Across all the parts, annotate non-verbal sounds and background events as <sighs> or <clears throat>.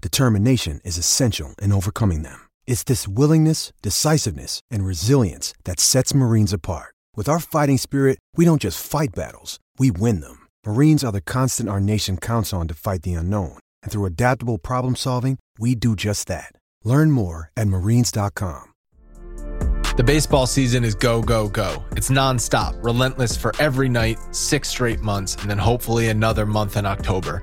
determination is essential in overcoming them. It's this willingness, decisiveness, and resilience that sets Marines apart. With our fighting spirit, we don't just fight battles, we win them. Marines are the constant our nation counts on to fight the unknown. And through adaptable problem solving, we do just that. Learn more at marines.com. The baseball season is go, go, go. It's nonstop, relentless for every night, six straight months, and then hopefully another month in October.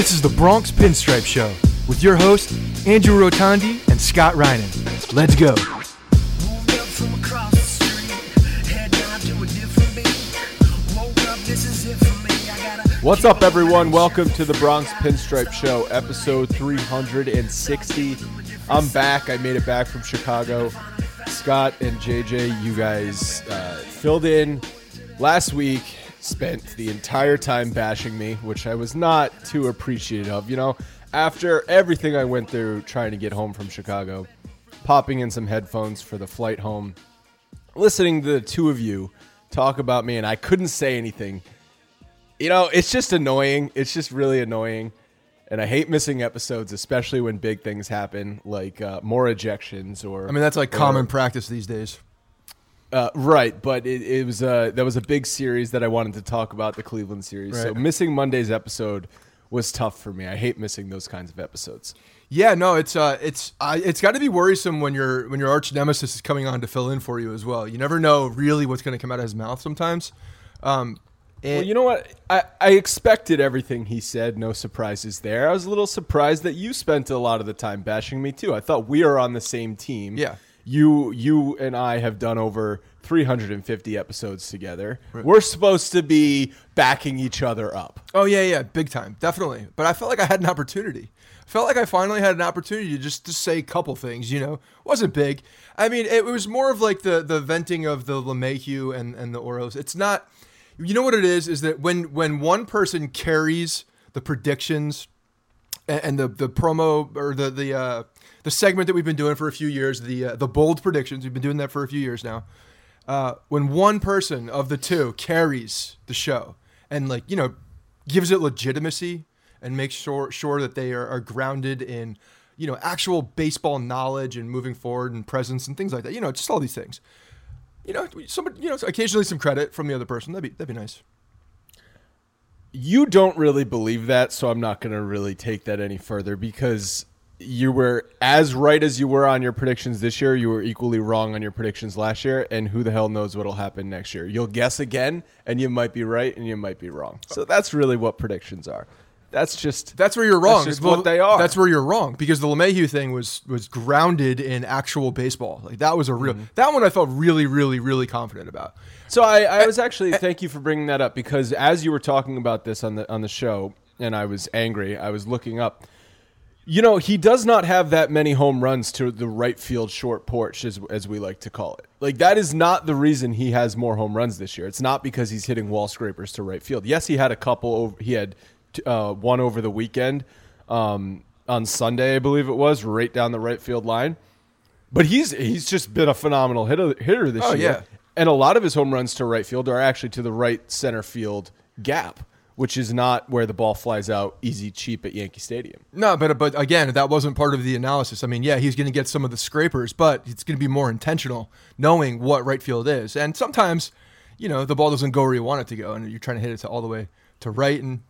This is the Bronx Pinstripe Show with your hosts, Andrew Rotondi and Scott Reinen. Let's go. Moved up from across the street, head down to a different beat. Woke up, this is it for me. I gotta What's up, everyone? Welcome to the Bronx Pinstripe Show, episode 360. I'm back. I made it back from Chicago. Scott and JJ, you guys uh, filled in last week, spent the entire time bashing me, which I was not too appreciative of. You know, after everything I went through trying to get home from Chicago, popping in some headphones for the flight home, listening to the two of you talk about me, and I couldn't say anything you know, it's just annoying. It's just really annoying. And I hate missing episodes, especially when big things happen, like uh, more ejections or. I mean, that's like or- common practice these days. Uh, right, but it, it was uh, that was a big series that I wanted to talk about, the Cleveland series. So missing Monday's episode was tough for me. I hate missing those kinds of episodes. Yeah, no, it's uh, it's uh, it's got to be worrisome when your when your arch nemesis is coming on to fill in for you as well. You never know really what's going to come out of his mouth sometimes. Um, and Well, you know what? I, I expected everything he said. No surprises there. I was a little surprised that you spent a lot of the time bashing me too. I thought we are on the same team. Yeah. You you and I have done over 350 episodes together. We're supposed to be backing each other up. Oh yeah, yeah, big time, definitely. But I felt like I had an opportunity. I felt like I finally had an opportunity to just to say a couple things. You know, wasn't big. I mean, it was more of like the the venting of the LeMahieu and and the Oros. It's not. You know what it is? Is that when when one person carries the predictions and, and the the promo or the the uh, the segment that we've been doing for a few years, the uh, the bold predictions. We've been doing that for a few years now. Uh, when one person of the two carries the show and like you know gives it legitimacy and makes sure sure that they are, are grounded in you know actual baseball knowledge and moving forward and presence and things like that. You know, just all these things. You know, somebody you know occasionally some credit from the other person. That'd be that'd be nice. You don't really believe that, so I'm not going to really take that any further because you were as right as you were on your predictions this year. You were equally wrong on your predictions last year, and who the hell knows what'll happen next year? You'll guess again, and you might be right, and you might be wrong. So that's really what predictions are. That's just That's where you're wrong. just Well, what they are. That's where you're wrong because the LeMahieu thing was was grounded in actual baseball. Like that was a real Mm-hmm. that one I felt really really really confident about. So I, I was actually thank you for bringing that up because as you were talking about this on the on the show, and I was angry, I was looking up. You know, he does not have that many home runs to the right field short porch, as, as we like to call it. Like, that is not the reason he has more home runs this year. It's not because he's hitting wall scrapers to right field. Yes, he had a couple. Over, he had uh, one over the weekend um, on Sunday, I believe it was, right down the right field line. But he's he's just been a phenomenal hitter, hitter this Oh, year. yeah. And a lot of his home runs to right field are actually to the right center field gap, which is not where the ball flies out easy, cheap at Yankee Stadium. No, but but again, that wasn't part of the analysis. I mean, yeah, he's going to get some of the scrapers, but it's going to be more intentional, knowing what right field is. And sometimes, you know, the ball doesn't go where you want it to go, and you're trying to hit it to all the way to right and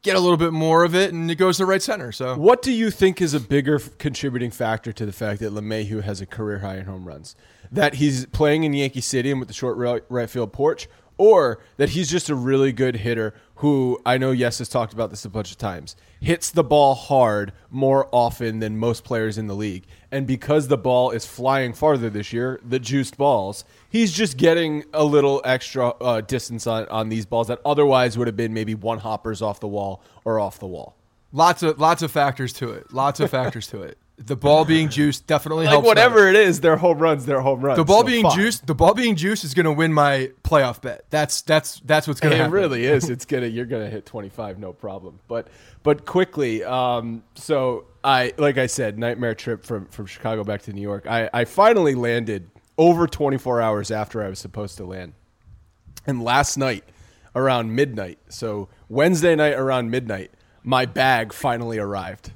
get a little bit more of it, and it goes to right center. So What do you think is a bigger contributing factor to the fact that LeMahieu has a career high in home runs? That he's playing in Yankee Stadium with the short right, right field porch, or that he's just a really good hitter who I know Yes has talked about this a bunch of times, hits the ball hard more often than most players in the league. And because the ball is flying farther this year, the juiced balls, he's just getting a little extra uh, distance on, on these balls that otherwise would have been maybe one hoppers off the wall or off the wall. lots of lots of factors to it. Lots of factors to it. The ball being juiced definitely like helps. whatever it is, they're home runs. They're home runs. The ball so being fine. juiced, the ball being juiced is going to win my playoff bet. That's that's that's what's going to happen. It really is. <laughs> It's gonna. You're gonna hit 25, no problem. But but quickly. Um. So I like I said, nightmare trip from from Chicago back to New York. I I finally landed over 24 hours after I was supposed to land, and last night around midnight. So Wednesday night around midnight, my bag finally arrived.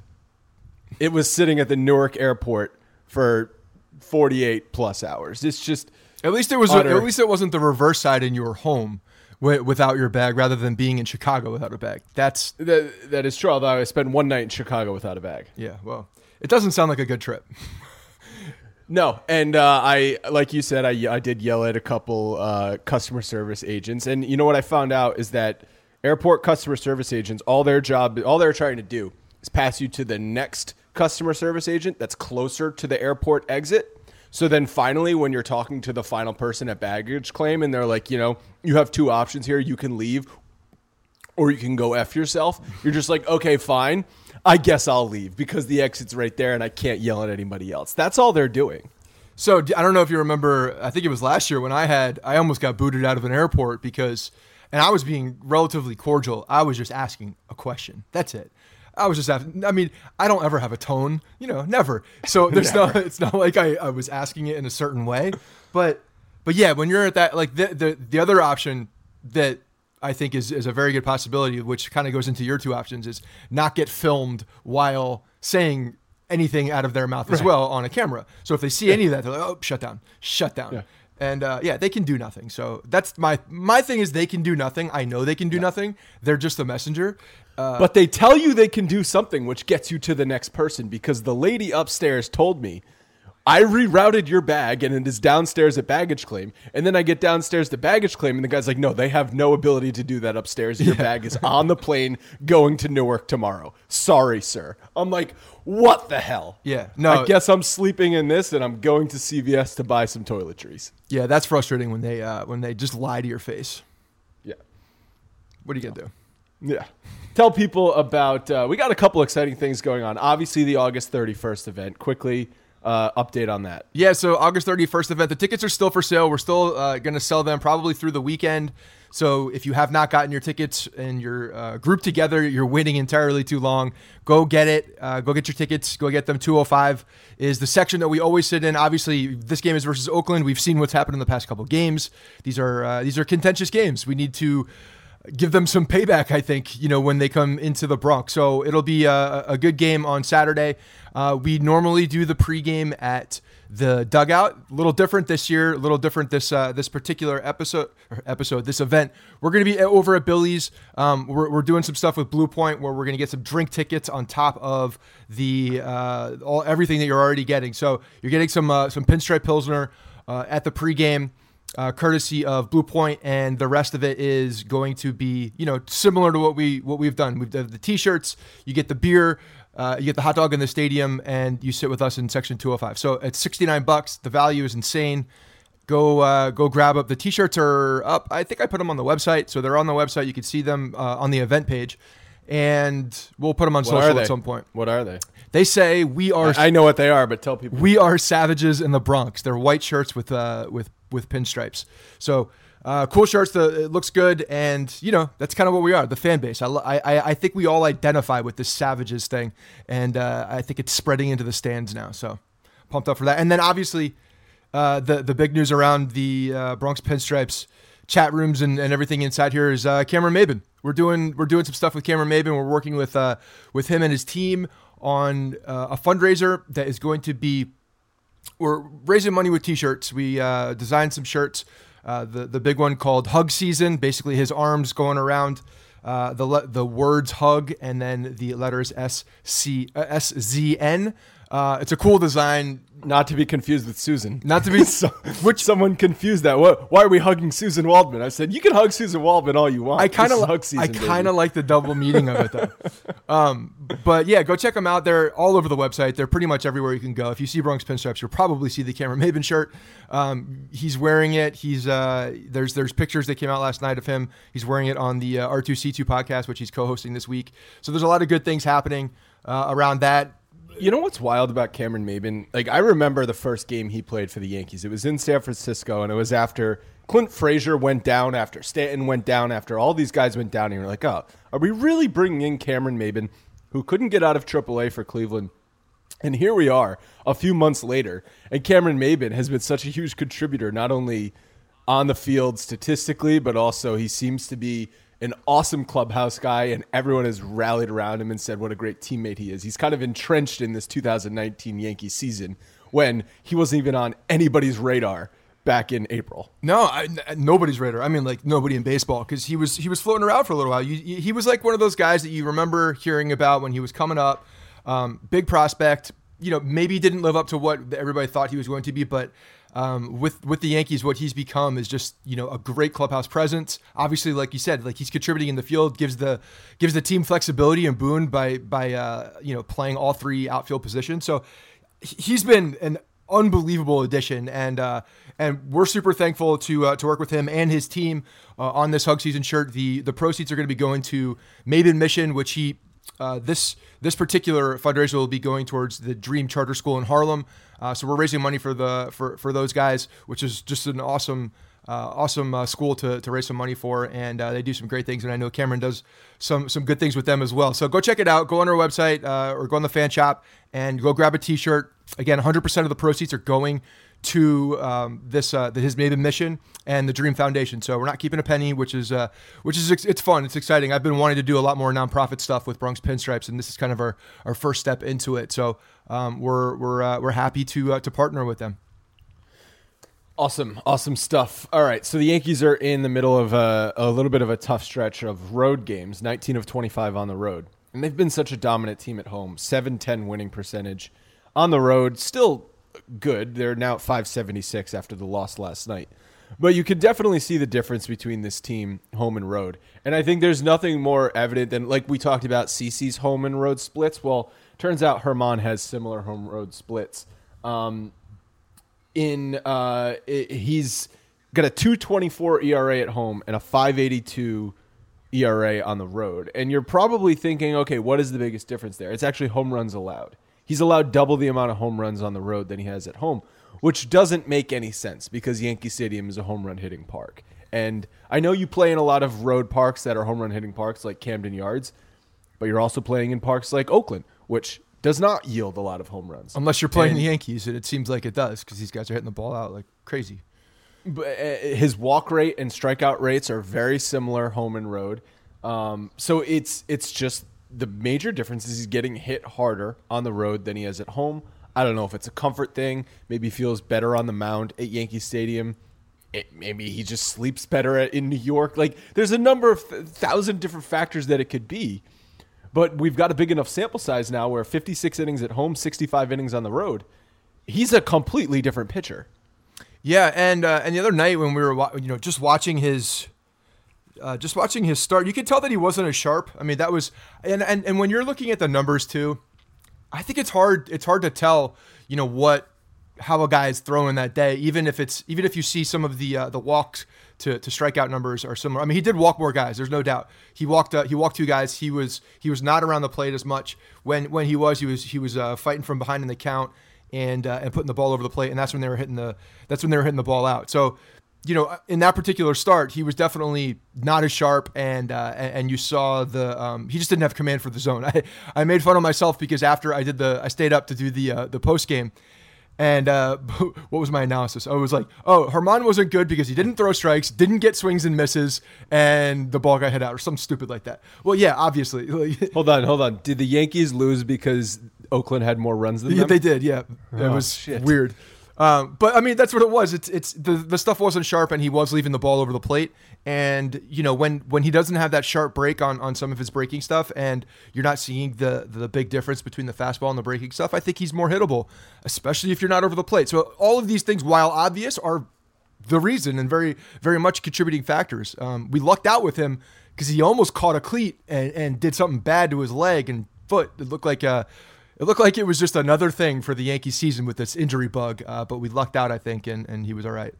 It was sitting at the Newark airport for 48 plus hours. It's just. At least it was. Utter- at least it wasn't the reverse side in your home without your bag, rather than being in Chicago without a bag. That's That, that is true. Although I spent one night in Chicago without a bag. yeah. Well, it doesn't sound like a good trip. <laughs> No, and uh, I, like you said, I, I did yell at a couple uh, customer service agents, and you know what I found out is that airport customer service agents, all their job, all they're trying to do is pass you to the next customer service agent that's closer to the airport exit. So then finally, when you're talking to the final person at baggage claim, and they're like, you know, you have two options here, you can leave or you can go F yourself. You're just like, okay, fine. I guess I'll leave because the exit's right there and I can't yell at anybody else. That's all they're doing. So I don't know if you remember. I think it was last year when I had. I almost got booted out of an airport because, and I was being relatively cordial. I was just asking a question. That's it. I was just asking. I mean, I don't ever have a tone. You know, never. So <laughs> there's no. It's not like I, I was asking it in a certain way. But but yeah, when you're at that, like the the, the other option that I think is, is a very good possibility, which kind of goes into your two options, is not get filmed while saying anything out of their mouth as well on a camera. So if they see any of that, they're like, oh, shut down, shut down. And uh, yeah, they can do nothing. So that's my my thing is they can do nothing. I know they can do nothing. They're just a messenger. Uh, but they tell you they can do something, which gets you to the next person because the lady upstairs told me. I rerouted your bag and it is downstairs at baggage claim. And then I get downstairs to baggage claim, and the guy's like, No, they have no ability to do that upstairs. Your bag is on the plane going to Newark tomorrow. Sorry, sir. I'm like, What the hell? Yeah, no. I guess I'm sleeping in this and I'm going to CVS to buy some toiletries. yeah, that's frustrating when they uh, when they just lie to your face. Yeah. What are you gonna do? Yeah. Tell people about. Uh, we got a couple exciting things going on. Obviously, the August 31st event. Quickly, uh, update on that. Yeah, so August 31st event. The tickets are still for sale. We're still uh, going to sell them probably through the weekend. So if you have not gotten your tickets and you're uh, grouped together, you're waiting entirely too long, go get it. Uh, go get your tickets. Go get them. 205 is the section that we always sit in. Obviously, this game is versus Oakland. We've seen what's happened in the past couple games. These are uh, these are contentious games. We need to give them some payback. I think you know when they come into the Bronx. So it'll be a, a good game on Saturday. Uh, we normally do the pregame at the dugout. A little different this year. A little different this uh, this particular episode episode this event. We're going to be over at Billy's. Um, we're, we're doing some stuff with Blue Point where we're going to get some drink tickets on top of the uh, all everything that you're already getting. So you're getting some uh, some pinstripe pilsner uh, at the pregame uh, courtesy of Blue Point, and the rest of it is going to be you know similar to what we what we've done. We've done the t-shirts, you get the beer, uh, you get the hot dog in the stadium, and you sit with us in section 205. So it's 69 bucks. The value is insane. Go uh, go grab up the t-shirts are up. I think I put them on the website, so they're on the website. You can see them uh, on the event page, and we'll put them on What social at some point. What are they? They say we are I know what they are, but tell people. we are savages in the Bronx. They're white shirts with uh with with pinstripes. So uh, cool shirts. The it looks good, and you know that's kind of what we are. The fan base. I, I I think we all identify with this savages thing, and uh, I think it's spreading into the stands now. So pumped up for that. And then obviously uh, the the big news around the uh, Bronx pinstripes chat rooms and, and everything inside here is uh, Cameron Maybin. We're doing we're doing some stuff with Cameron Maybin. We're working with uh, with him and his team on a fundraiser that is going to be we're raising money with t-shirts. We uh, designed some shirts. Uh, the the big one called Hug Season. Basically, his arms going around uh, the le- the words hug and then the letters S C uh, S Z N. Uh, it's a cool design. Not to be confused with Susan. Not to be <laughs> so, which someone confused that. What? Why are we hugging Suzyn Waldman? I said you can hug Suzyn Waldman all you want. I kind of hug I kind of like the double meaning of it though. <laughs> um, but yeah, go check them out. They're all over the website. They're pretty much everywhere you can go. If you see Bronx Pinstripes, you'll probably see the Cameron Maybin shirt. Um, he's wearing it. He's uh, there's there's pictures that came out last night of him. He's wearing it on the uh, R2C2 podcast, which he's co-hosting this week. So there's a lot of good things happening uh, around that. You know what's wild about Cameron Maybin? Like I remember the first game he played for the Yankees. It was in San Francisco, and it was after Clint Frazier went down, after Stanton went down, after all these guys went down. And you're like, oh, are we really bringing in Cameron Maybin, who couldn't get out of AAA for Cleveland? And here we are, a few months later, and Cameron Maybin has been such a huge contributor, not only on the field statistically, but also he seems to be an awesome clubhouse guy, and everyone has rallied around him and said what a great teammate he is. He's kind of entrenched in this 2019 Yankee season when he wasn't even on anybody's radar back in April. No, nobody's radar. I mean, like nobody in baseball because he was he was floating around for a little while. You, you- he was like one of those guys that you remember hearing about when he was coming up. Um, big prospect. You know, maybe didn't live up to what everybody thought he was going to be, but um, with with the Yankees, what he's become is just you know a great clubhouse presence. Obviously, like you said, like he's contributing in the field, gives the gives the team flexibility and boon by by uh, you know playing all three outfield positions. So he- he's been an unbelievable addition, and uh, and we're super thankful to uh, to work with him and his team uh, on this hug season shirt. The the proceeds are going to be going to Maybin Mission, which he uh, this this particular fundraiser will be going towards the Dream Charter School in Harlem. Uh, so we're raising money for the for for those guys, which is just an awesome. Uh, awesome uh, school to, to raise some money for, and uh, they do some great things. And I know Cameron does some some good things with them as well. So go check it out. Go on our website uh, or go on the fan shop and go grab a T-shirt. Again, 100% of the proceeds are going to um, this uh, his Maybin mission and the Dream Foundation. So we're not keeping a penny, which is uh, which is it's fun. It's exciting. I've been wanting to do a lot more nonprofit stuff with Bronx Pinstripes, and this is kind of our, our first step into it. So um, we're we're uh, we're happy to uh, to partner with them. Awesome, awesome stuff. All right, so the Yankees are in the middle of a, a little bit of a tough stretch of road games, 19 of 25 on the road. And they've been such a dominant team at home, 710 winning percentage. On the road, still good. They're now at 576 after the loss last night. But you can definitely see the difference between this team, home and road. And I think there's nothing more evident than, like we talked about, CC's home and road splits. Well, turns out Germán has similar home road splits. Um, in uh, i- he's got a 224 ERA at home and a 582 ERA on the road. And you're probably thinking, okay, what is the biggest difference there? It's actually home runs allowed. He's allowed double the amount of home runs on the road than he has at home, which doesn't make any sense because Yankee Stadium is a home run hitting park. And I know you play in a lot of road parks that are home run hitting parks like Camden Yards, but you're also playing in parks like Oakland, which does not yield a lot of home runs. Unless you're playing And- the Yankees, and it seems like it does because these guys are hitting the ball out like crazy. but, uh, his walk rate and strikeout rates are very similar home and road. Um, so it's it's just the major difference is he's getting hit harder on the road than he is at home. I don't know if it's a comfort thing. Maybe feels better on the mound at Yankee Stadium. It, maybe he just sleeps better at, in New York. Like there's a number of th- thousand different factors that it could be. But we've got a big enough sample size now where 56 innings at home, 65 innings on the road. He's a completely different pitcher. Yeah, and uh, and the other night when we were you know just watching his uh, just watching his start, you could tell that he wasn't as sharp. I mean, that was and, and and when you're looking at the numbers too, I think it's hard it's hard to tell, you know, what how a guy is throwing that day, even if it's even if you see some of the uh, the walks to, to strikeout numbers are similar. I mean, he did walk more guys. There's no doubt. He walked uh, he walked two guys. He was he was not around the plate as much when when he was he was he was uh, fighting from behind in the count and uh, and putting the ball over the plate. And that's when they were hitting the that's when they were hitting the ball out. So you know, in that particular start, he was definitely not as sharp, and uh, and you saw the um, he just didn't have command for the zone. <laughs> I, I made fun of myself because after I did the I stayed up to do the uh, the post game, and uh, <laughs> what was my analysis? I was like, oh, Germán wasn't good because he didn't throw strikes, didn't get swings and misses, and the ball got hit out or something stupid like that. Well, yeah, obviously, <laughs> Hold on, hold on. Did the Yankees lose because Oakland had more runs than yeah, them? they did. Yeah, it Oh, was shit. weird. Um, but I mean, that's what it was. It's it's the the stuff wasn't sharp, and he was leaving the ball over the plate. And you know, when when he doesn't have that sharp break on on some of his breaking stuff, and you're not seeing the the big difference between the fastball and the breaking stuff, I think he's more hittable, especially if you're not over the plate. So all of these things, while obvious, are the reason and very very much contributing factors. Um, we lucked out with him because he almost caught a cleat and, and did something bad to his leg and foot. It looked like uh it looked like it was just another thing for the Yankee season with this injury bug. Uh, but we lucked out, I think, and, and he was all right.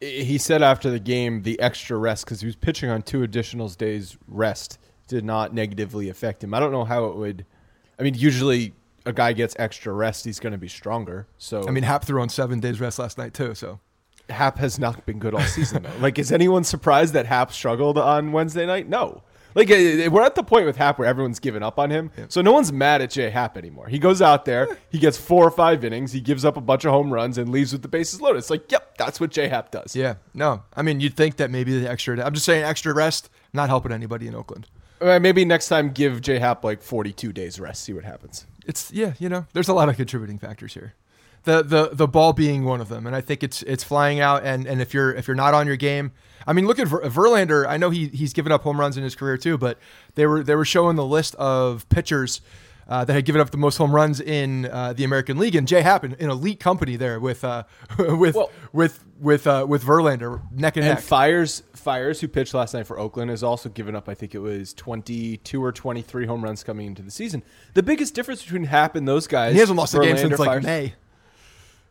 he said after the game the extra rest because he was pitching on two additional days rest did not negatively affect him. I don't know how it would. I mean, usually a guy gets extra rest, he's going to be stronger. So I mean, Happ threw on seven days rest last night too. So Happ has not been good all season. Though. like, is anyone surprised that Happ struggled on Wednesday night? No. Like, we're at the point with Happ where everyone's given up on him. So no one's mad at Jay Happ anymore. He goes out there, he gets four or five innings, he gives up a bunch of home runs, and leaves with the bases loaded. It's like, yep, that's what Jay Happ does. yeah, no, I mean, you'd think that maybe the extra. I'm just saying, extra rest not helping anybody in Oakland. Uh, maybe next time give J Happ like 42 days rest, see what happens. it's yeah, you know, there's a lot of contributing factors here. The the the ball being one of them, and I think it's it's flying out. And and if you're if you're not on your game, I mean, look at Ver, Verlander. I know he he's given up home runs in his career too, but they were they were showing the list of pitchers. Uh, that had given up the most home runs in uh, the American League, and Jay Happen, an elite company there with uh, <laughs> with Well- with with uh, with Verlander neck and, And neck. Fiers, Fiers, who pitched last night for Oakland, has also given up. I think it was 22 or 23 home runs coming into the season. The biggest difference between Happ and those guys, he hasn't lost a game since like Fiers- May.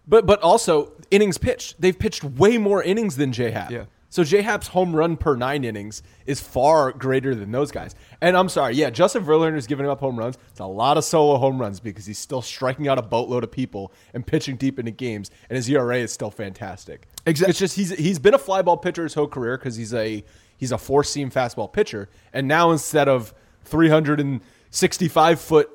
But but also innings pitched. They've pitched way more innings than J Happ. Yeah. So J Happ's home run per nine innings is far greater than those guys. And I'm sorry, yeah, Justin Verlander's giving up home runs. It's a lot of solo home runs because he's still striking out a boatload of people and pitching deep into games, and his ERA is still fantastic. Exact- It's just he's he's been a flyball pitcher his whole career because he's a he's a four seam fastball pitcher, and now instead of 365 foot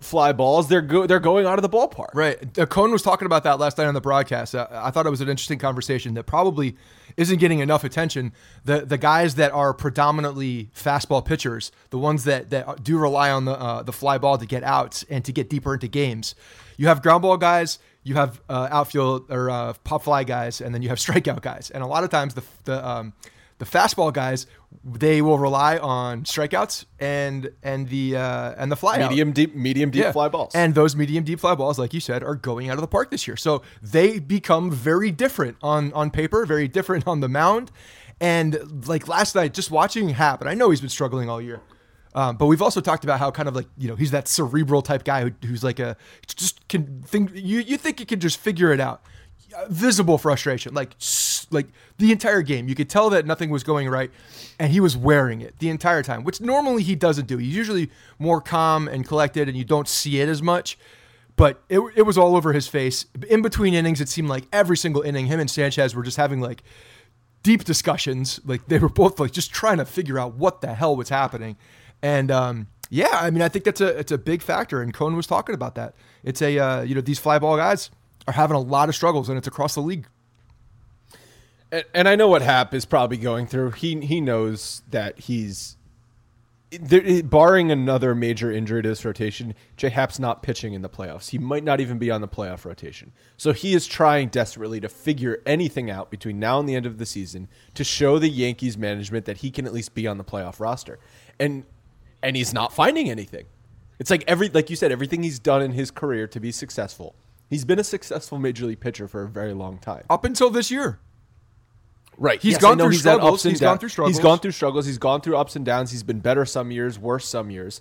fly balls, they're go, they're going out of the ballpark. Right. Uh, Cone was talking about that last night on the broadcast. Uh, I thought it was an interesting conversation that probably isn't getting enough attention. The the guys that are predominantly fastball pitchers, the ones that, that do rely on the uh, the fly ball to get out and to get deeper into games. You have ground ball guys, you have uh, outfield or uh, pop fly guys, and then you have <laughs> strikeout guys. And a lot of times the the um, the fastball guys they will rely on strikeouts and and the uh, and the fly out. Medium deep, medium deep fly balls. And those medium deep fly balls, like you said, are going out of the park this year. So they become very different on on paper, very different on the mound. And like last night, just watching Happ, and I know he's been struggling all year. Um, but we've also talked about how kind of like you know he's that cerebral type guy who, who's like a just can think you you think you can just figure it out. Visible frustration, like like the entire game, you could tell that nothing was going right, and he was wearing it the entire time, which normally he doesn't do. He's usually more calm and collected, and you don't see it as much but it, it was all over his face. In between innings, it seemed like every single inning, him and Sanchez were just having like deep discussions. Like they were both like just trying to figure out what the hell was happening. And um, yeah, I mean, I think that's a it's a big factor. And Cone was talking about that. It's a uh, you know these fly ball guys are having a lot of struggles, and it's across the league. and, and I know what Happ is probably going through. He he knows that he's there, barring another major injury to this rotation. J Happ's not pitching in the playoffs. He might not even be on the playoff rotation. So he is trying desperately to figure anything out between now and the end of the season to show the Yankees management that he can at least be on the playoff roster. And and he's not finding anything. It's like every like you said, everything he's done in his career to be successful. He's been a successful major league pitcher for a very long time. Up until this year. Right. He's Yes, gone through he's struggles. ups and He's gone through struggles. He's gone through struggles. He's gone through ups and downs. He's been better some years, worse some years.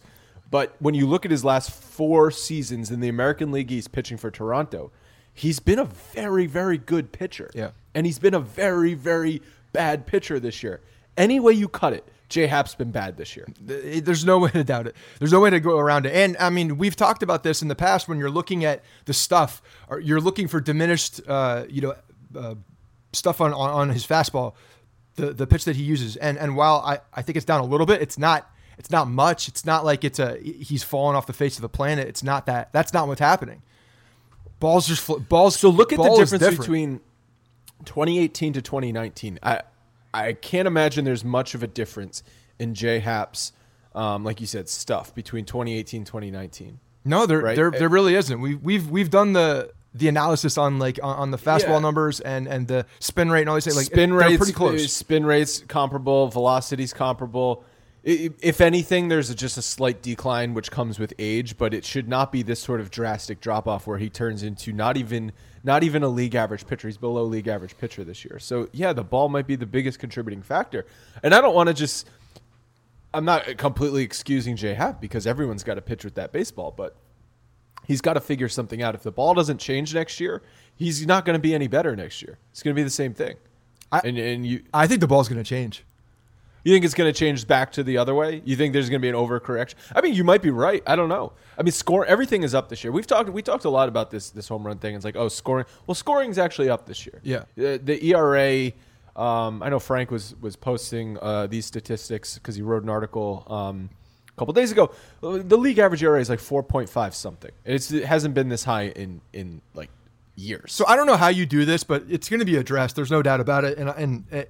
But when you look at his last four seasons in the American League East pitching for Toronto, he's been a very, very good pitcher. Yeah. And he's been a very, very bad pitcher this year. Any way you cut it, J Happ's been bad this year. There's no <laughs> way to doubt it. There's no way to go around it. And I mean, we've talked about this in the past when you're looking at the stuff, or you're looking for diminished, uh, you know, uh, stuff on, on, on his fastball, the, the pitch that he uses. And and while I, I think it's down a little bit, it's not it's not much. It's not like it's a he's fallen off the face of the planet. It's not that. That's not what's happening. Balls just fl- balls. So look at the ball is difference different. between 2018 to 2019. I I can't imagine there's much of a difference in J Happ's, um, like you said, stuff between 2018 2019. No, there right? there there really isn't. We we've we've done the the analysis on like on, the fastball Yeah. numbers and and the spin rate and all these things. Like spin rates pretty close. Spin rates comparable, velocities comparable. If anything, there's a, just a slight decline which comes with age, but it should not be this sort of drastic drop off where he turns into not even not even a league average pitcher. He's below league average pitcher this year. So yeah, the ball might be the biggest contributing factor. And I don't want to just I'm not completely excusing J Happ because everyone's got to pitch with that baseball, but he's got to figure something out. If the ball doesn't change next year, he's not going to be any better next year. It's going to be the same thing. I- and and you I think the ball's going to change. You think it's going to change back to the other way? You think there's going to be an overcorrection? I mean, you might be right. I don't know. I mean, score everything is up this year. We've talked we talked a lot about this this home run thing. It's like, oh, scoring. Well, scoring's actually up this year. Yeah. Uh, the ERA. Um, I know Frank was was posting uh, these statistics because he wrote an article um, a couple days ago. The league average ERA is like four point five something. It's, it hasn't been this high in in like years. So I don't know how you do this, but it's going to be addressed. There's no doubt about it. And and uh,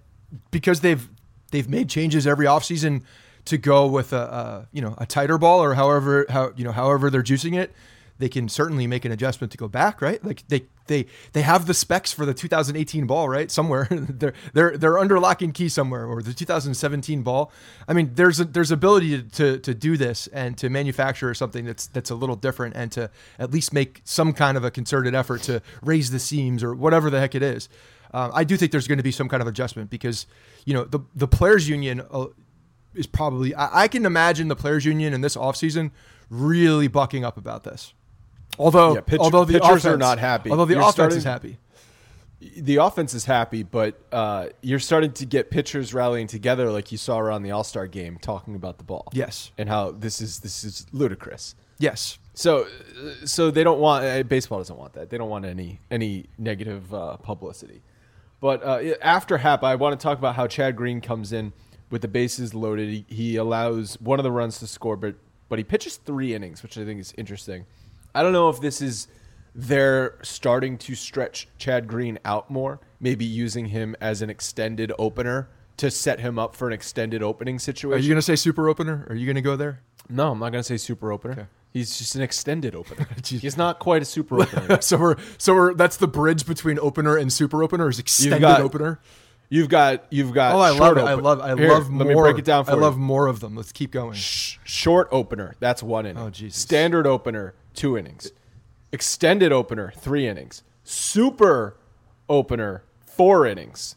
because they've they've made changes every offseason to go with a, a you know a tighter ball or however how you know however they're juicing it, they can certainly make an adjustment to go back. Right? Like they they they have the specs for the 2018 ball right somewhere. <laughs> they're they're they're under lock and key somewhere or the 2017 ball. I mean, there's a, there's ability to, to to do this and to manufacture something that's that's a little different and to at least make some kind of a concerted effort to raise the seams or whatever the heck it is. Um, I do think there's going to be some kind of adjustment because you know the the players union uh, is probably I, I can imagine the players union in this offseason really bucking up about this. Although Yeah, pitch- although the pitchers are not happy. Although the You're offense starting- is happy. the offense is happy, but uh, you're starting to get pitchers rallying together, like you saw around the All Star game, talking about the ball. Yes. and how this is this is ludicrous. Yes. So, uh, so they don't want uh, baseball doesn't want that. They don't want any any negative uh, publicity. But uh, after Happ, I want to talk about how Chad Green comes in with the bases loaded. He, he allows one of the runs to score, but but he pitches three innings, which I think is interesting. I don't know if this is they're starting to stretch Chad Green out more, maybe using him as an extended opener to set him up for an extended opening situation. Are you going to say super opener? Are you going to go there? No, I'm not going to say super opener. Okay. He's just an extended opener. <laughs> He's not quite a super opener. <laughs> so we're so we're that's the bridge between opener and super opener is extended got- opener. You've got you've got. Oh, I love it. I love I Here, love more. Let me break it down for I you. love more of them. Let's keep going. Sh- short opener. That's one inning. Oh, Jesus. Standard opener, two innings. Extended opener, three innings. Super opener, four innings.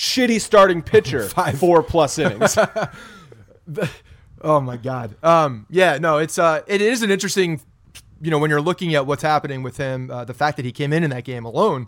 Shitty starting pitcher, <laughs> Five. four plus innings. <laughs> Oh my god. Um yeah, no, it's uh it is an interesting you know when you're looking at what's happening with him, uh, the fact that he came in in that game alone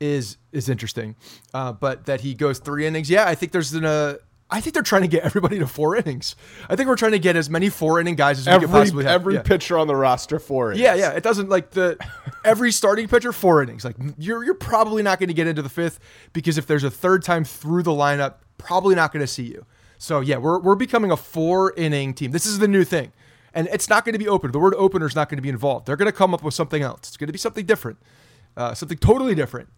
is is interesting. Uh, but that he goes 3 innings. Yeah, I think there's an uh I think they're trying to get everybody to 4 innings. I think we're trying to get as many 4 inning guys as we every could possibly have. every yeah. pitcher on the roster, four innings. Yeah, yeah. It doesn't like the <laughs> every starting pitcher four innings. Like you're you're probably not going to get into the fifth because if there's a third time through the lineup, probably not going to see you. So yeah, we're we're becoming a four inning team. This is the new thing, and it's not going to be open. The word opener is not going to be involved. They're going to come up with something else. It's going to be something different, uh, something totally different.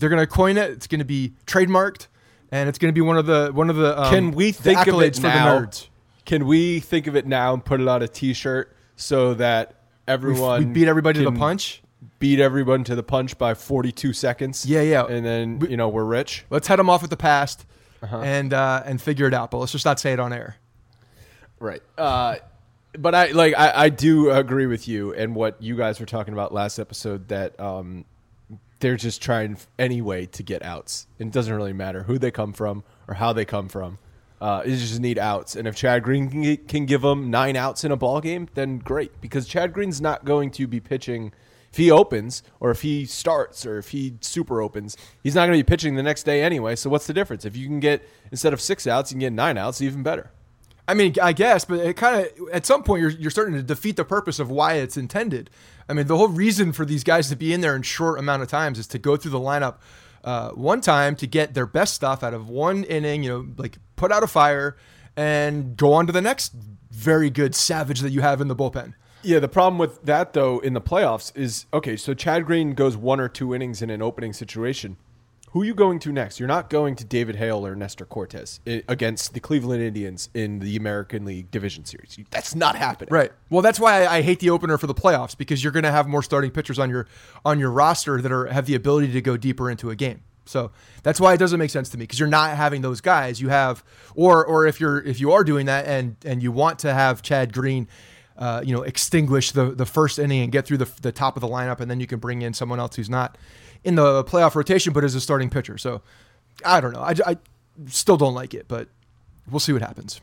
They're gonna coin it. It's gonna be trademarked, and it's gonna be one of the one of the. Um, Can we think of it now? the nerds? Can we think of it now and put it on a T-shirt so that everyone we beat everybody to the punch. Beat everyone to the punch by 42 seconds. Yeah, yeah. And then We- you know we're rich. Let's head them off with the past, Uh-huh. and uh, and figure it out. But let's just not say it on air. Right. Uh, but I like I, I do agree with you and what you guys were talking about last episode that um, they're just trying any way to get outs. And it doesn't really matter who they come from or how they come from. Uh, you just need outs. And if Chad Green can, can give them nine outs in a ball game, then great. Because Chad Green's not going to be pitching if he opens or if he starts or if he super opens. He's not going to be pitching the next day anyway. So what's the difference? If you can get instead of six outs, you can get nine outs, even better. I mean, I guess, but it kind of at some point you're you're starting to defeat the purpose of why it's intended. I mean, the whole reason for these guys to be in there in short amount of times is to go through the lineup uh, one time to get their best stuff out of one inning. You know, like put out a fire and go on to the next very good savage that you have in the bullpen. Yeah, the problem with that though in the playoffs is okay. So Chad Green goes one or two innings in an opening situation. Who are you going to next? You're not going to David Hale or Nestor Cortes against the Cleveland Indians in the American League Division Series. That's not happening. Right. Well, that's why I, I hate the opener for the playoffs because you're going to have more starting pitchers on your on your roster that are have the ability to go deeper into a game. So that's why it doesn't make sense to me because you're not having those guys. You have, or or if you're if you are doing that and and you want to have Chad Green, uh, you know, extinguish the the first inning and get through the the top of the lineup, and then you can bring in someone else who's not in the playoff rotation but is a starting pitcher. So I don't know. I, I still don't like it, but we'll see what happens.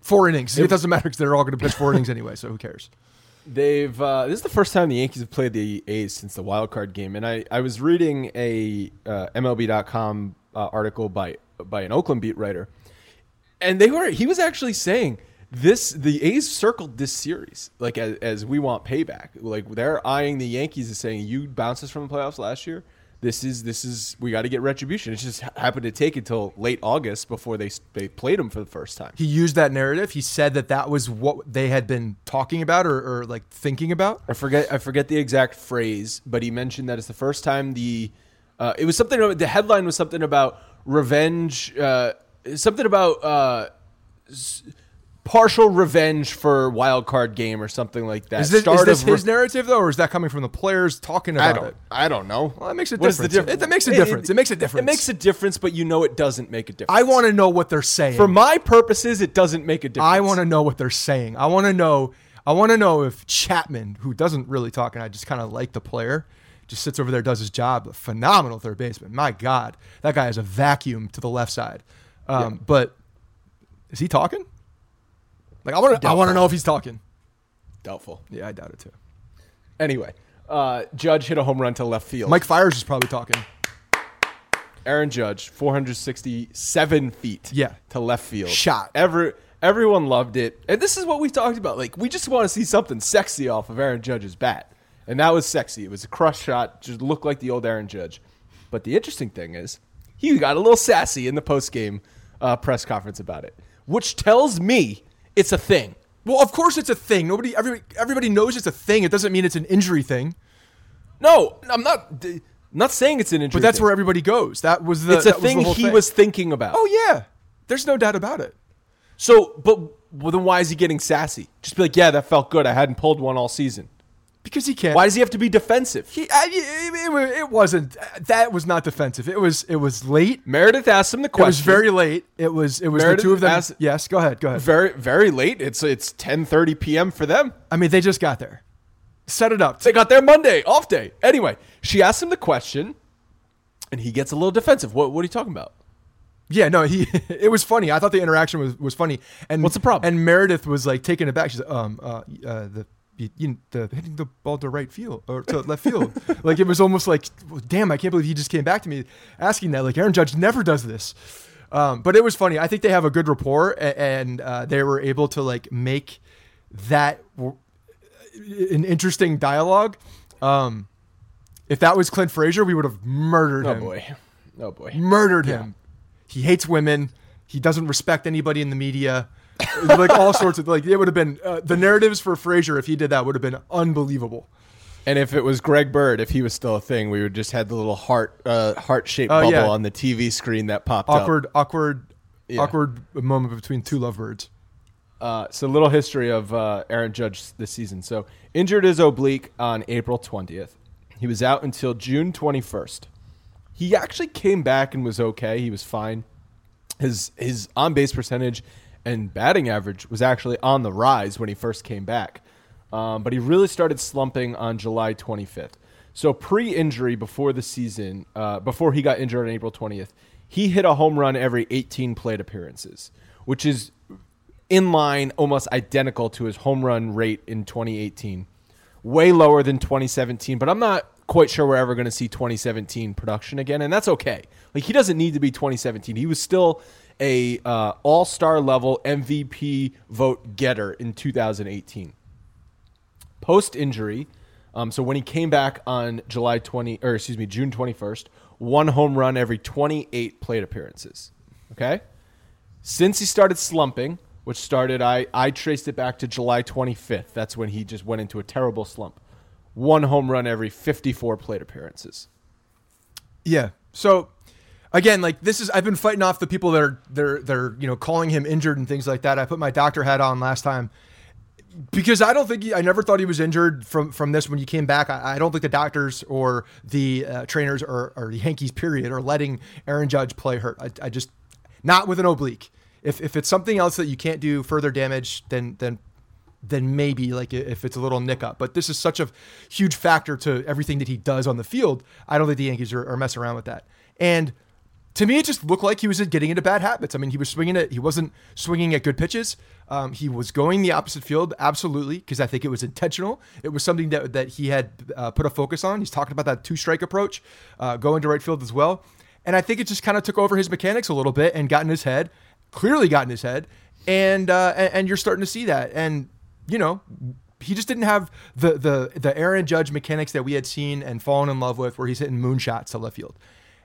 Four innings. It, doesn't matter because they're all going to pitch four innings anyway. So who cares? They've uh, this is the first time the Yankees have played the A's since the wild card game, and I, I was reading a uh, MLB.com uh, article by by an Oakland beat writer, and they were he was actually saying this the A's circled this series like as, as we want payback, like they're eyeing the Yankees as saying you bounced us from the playoffs last year. This is this is we got to get retribution. It just happened to take until late August before they they played them for the first time. he used that narrative. He said that that was what they had been talking about or, or like thinking about. I forget I forget the exact phrase, but he mentioned that it's the first time the uh, it was something the headline was something about revenge uh, something about uh, s- partial revenge for wild card game or something like that. Is this, is Start this of his re- narrative though, or is that coming from the players talking I about don't it? I don't know. Well, that makes a What is difference. the difference? It, that makes a difference. It, makes a difference. It makes a difference, but you know it doesn't make a difference. I want to know what they're saying. for my purposes, it doesn't make a difference. I want to know what they're saying. I want to know. I want to know if Chapman, who doesn't really talk, and I just kind of like the player, just sits over there, does his job. A phenomenal third baseman. My God, that guy is a vacuum to the left side. Um, But is he talking? Like I want to. I want to know if he's talking. doubtful. Yeah, I doubt it too. Anyway, uh, Judge hit a home run to left field. Mike Fiers is probably talking. Aaron Judge, 467 feet Yeah. to left field. Shot. Every, everyone loved it. And this is what we talked about. Like, we just want to see something sexy off of Aaron Judge's bat. And that was sexy. It was a crush shot, just looked like the old Aaron Judge. But the interesting thing is, he got a little sassy in the postgame uh, press conference about it, which tells me it's a thing. Well, of course it's a thing. Nobody, everybody, everybody knows it's a thing. It doesn't mean it's an injury thing. No, I'm not. I'm not saying it's an injury. But that's thing. where everybody goes. That was the. it's a that was the thing he was thinking about. Oh yeah, there's no doubt about it. So, but well, then why is he getting sassy? Just be like, yeah, that felt good. I hadn't pulled one all season. Because he can't. Why does he have to be defensive? He, I, it, it, wasn't. That was not defensive. It was. It was late. Meredith asked him the question. It was very late. It was. It was Meredith the two of them. asked- yes. Go ahead. Go ahead. very, very late. It's it's 10:30 p.m. for them. I mean, they just got there. Set it up. They got there Monday off day. Anyway, she asked him the question, and he gets a little defensive. What What are you talking about? Yeah, no, he. <laughs> It was funny. I thought the interaction was, was funny. And What's the problem? And Meredith was like taken aback. She's like, um, uh, uh the. You, you, the hitting the ball to right field or to left field, <laughs> like it was almost like, damn, I can't believe he just came back to me asking that. Like Aaron Judge never does this, um, but it was funny. I think they have a good rapport, and uh, they were able to like make that w- an interesting dialogue. Um, if that was Clint Frazier, we would have murdered Oh him Oh boy, oh boy. murdered him. He hates women. He doesn't respect anybody in the media. <laughs> like all sorts of like it would have been uh, the narratives for Frazier if he did that would have been unbelievable. And if it was Greg Bird, if he was still a thing, we would just had the little heart uh, heart shaped Oh, bubble yeah. on the TV screen that popped up. Awkward, awkward, Yeah. awkward moment between two lovebirds. Uh, so, little history of uh, Aaron Judge this season. So, injured his oblique on April 20th. He was out until June 21st. He actually came back and was okay. He was fine. His his on base percentage and batting average was actually on the rise when he first came back. Um, but he really started slumping on July 25th. So pre injury, before the season, uh, before he got injured on April 20th, he hit a home run every 18 plate appearances, which is in line, almost identical to his home run rate in 2018. Way lower than 2017, but I'm not quite sure we're ever going to see 2017 production again, and that's okay. Like he doesn't need to be 2017. He was still a uh, All Star level MVP vote getter in 2018. Post injury, um, so when he came back on July 20, or excuse me, June 21st, one home run every 28 plate appearances. Okay since he started slumping, which started, I, I traced it back to July 25th. That's when he just went into a terrible slump. One home run every 54 plate appearances. Yeah. So again, like this is I've been fighting off the people that are they're they're you know calling him injured and things like that. I put my doctor hat on last time because I don't think he, I never thought he was injured from from this when you came back. I, I don't think the doctors or the uh, trainers or, or the Yankees period are letting Aaron Judge play hurt. I, I just not with an oblique. If if it's something else that you can't do further damage, then then then maybe like if it's a little nick up. But this is such a huge factor to everything that he does on the field. I don't think the Yankees are, are messing around with that. And to me, it just looked like he was getting into bad habits. I mean, he was swinging it. He wasn't swinging at good pitches. Um, he was going the opposite field, absolutely, because I think it was intentional. It was something that that he had uh, put a focus on. He's talking about that two strike approach, uh, going to right field as well. And I think it just kind of took over his mechanics a little bit and got in his head. Clearly, got in his head, and uh, and, and you're starting to see that. And you know, he just didn't have the the the Aaron Judge mechanics that we had seen and fallen in love with, where he's hitting moonshots to left field.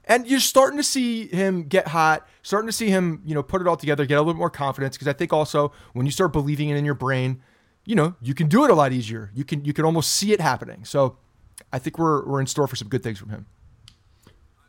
And you're starting to see him get hot, starting to see him, you know, put it all together, get a little bit more confidence. Because I think also when you start believing it in your brain, you know, you can do it a lot easier. You can you can almost see it happening. So I think we're we're in store for some good things from him.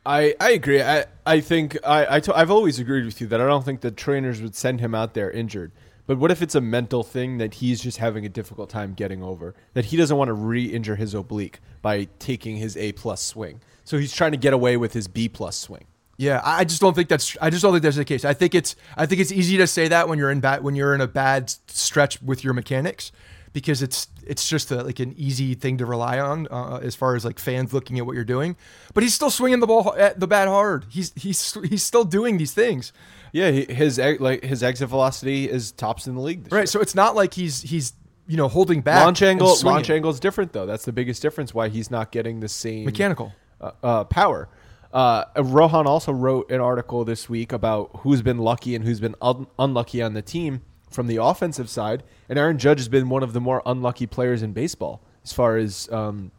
I, I agree. I, I think I, I t- I've always agreed with you that I don't think the trainers would send him out there injured. But what if it's a mental thing that he's just having a difficult time getting over? That he doesn't want to re-injure his oblique by taking his A plus swing. So he's trying to get away with his B plus swing. Yeah, I I just don't think that's. I just don't think that's the case. I think it's. I think it's easy to say that when you're in bad when you're in a bad stretch with your mechanics, because it's it's just a, like an easy thing to rely on uh, as far as like fans looking at what you're doing. But he's still swinging the ball at the bat hard. He's he's he's still doing these things. Yeah, he- his like his exit velocity is tops in the league. This Right. So it's not like he's he's you know holding back. launch angle launch angle is different though. That's the biggest difference why he's not getting the same Mechanical. Uh, uh, power. Uh, Rohan also wrote an article this week about who's been lucky and who's been un- unlucky on the team from the offensive side, and Aaron Judge has been one of the more unlucky players in baseball as far as um,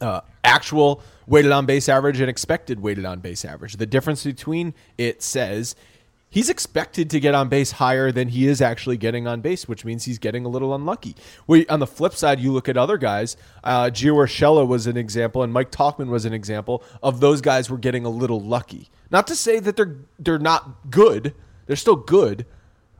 uh, actual weighted on base average and expected weighted on base average. The difference between it says he's expected to get on base higher than he is actually getting on base, which means he's getting a little unlucky. We, on the flip side, you look at other guys. Uh, Gio Urshela was an example, and Mike Tauchman was an example of those guys were getting a little lucky. Not to say that they're they're not good; they're still good,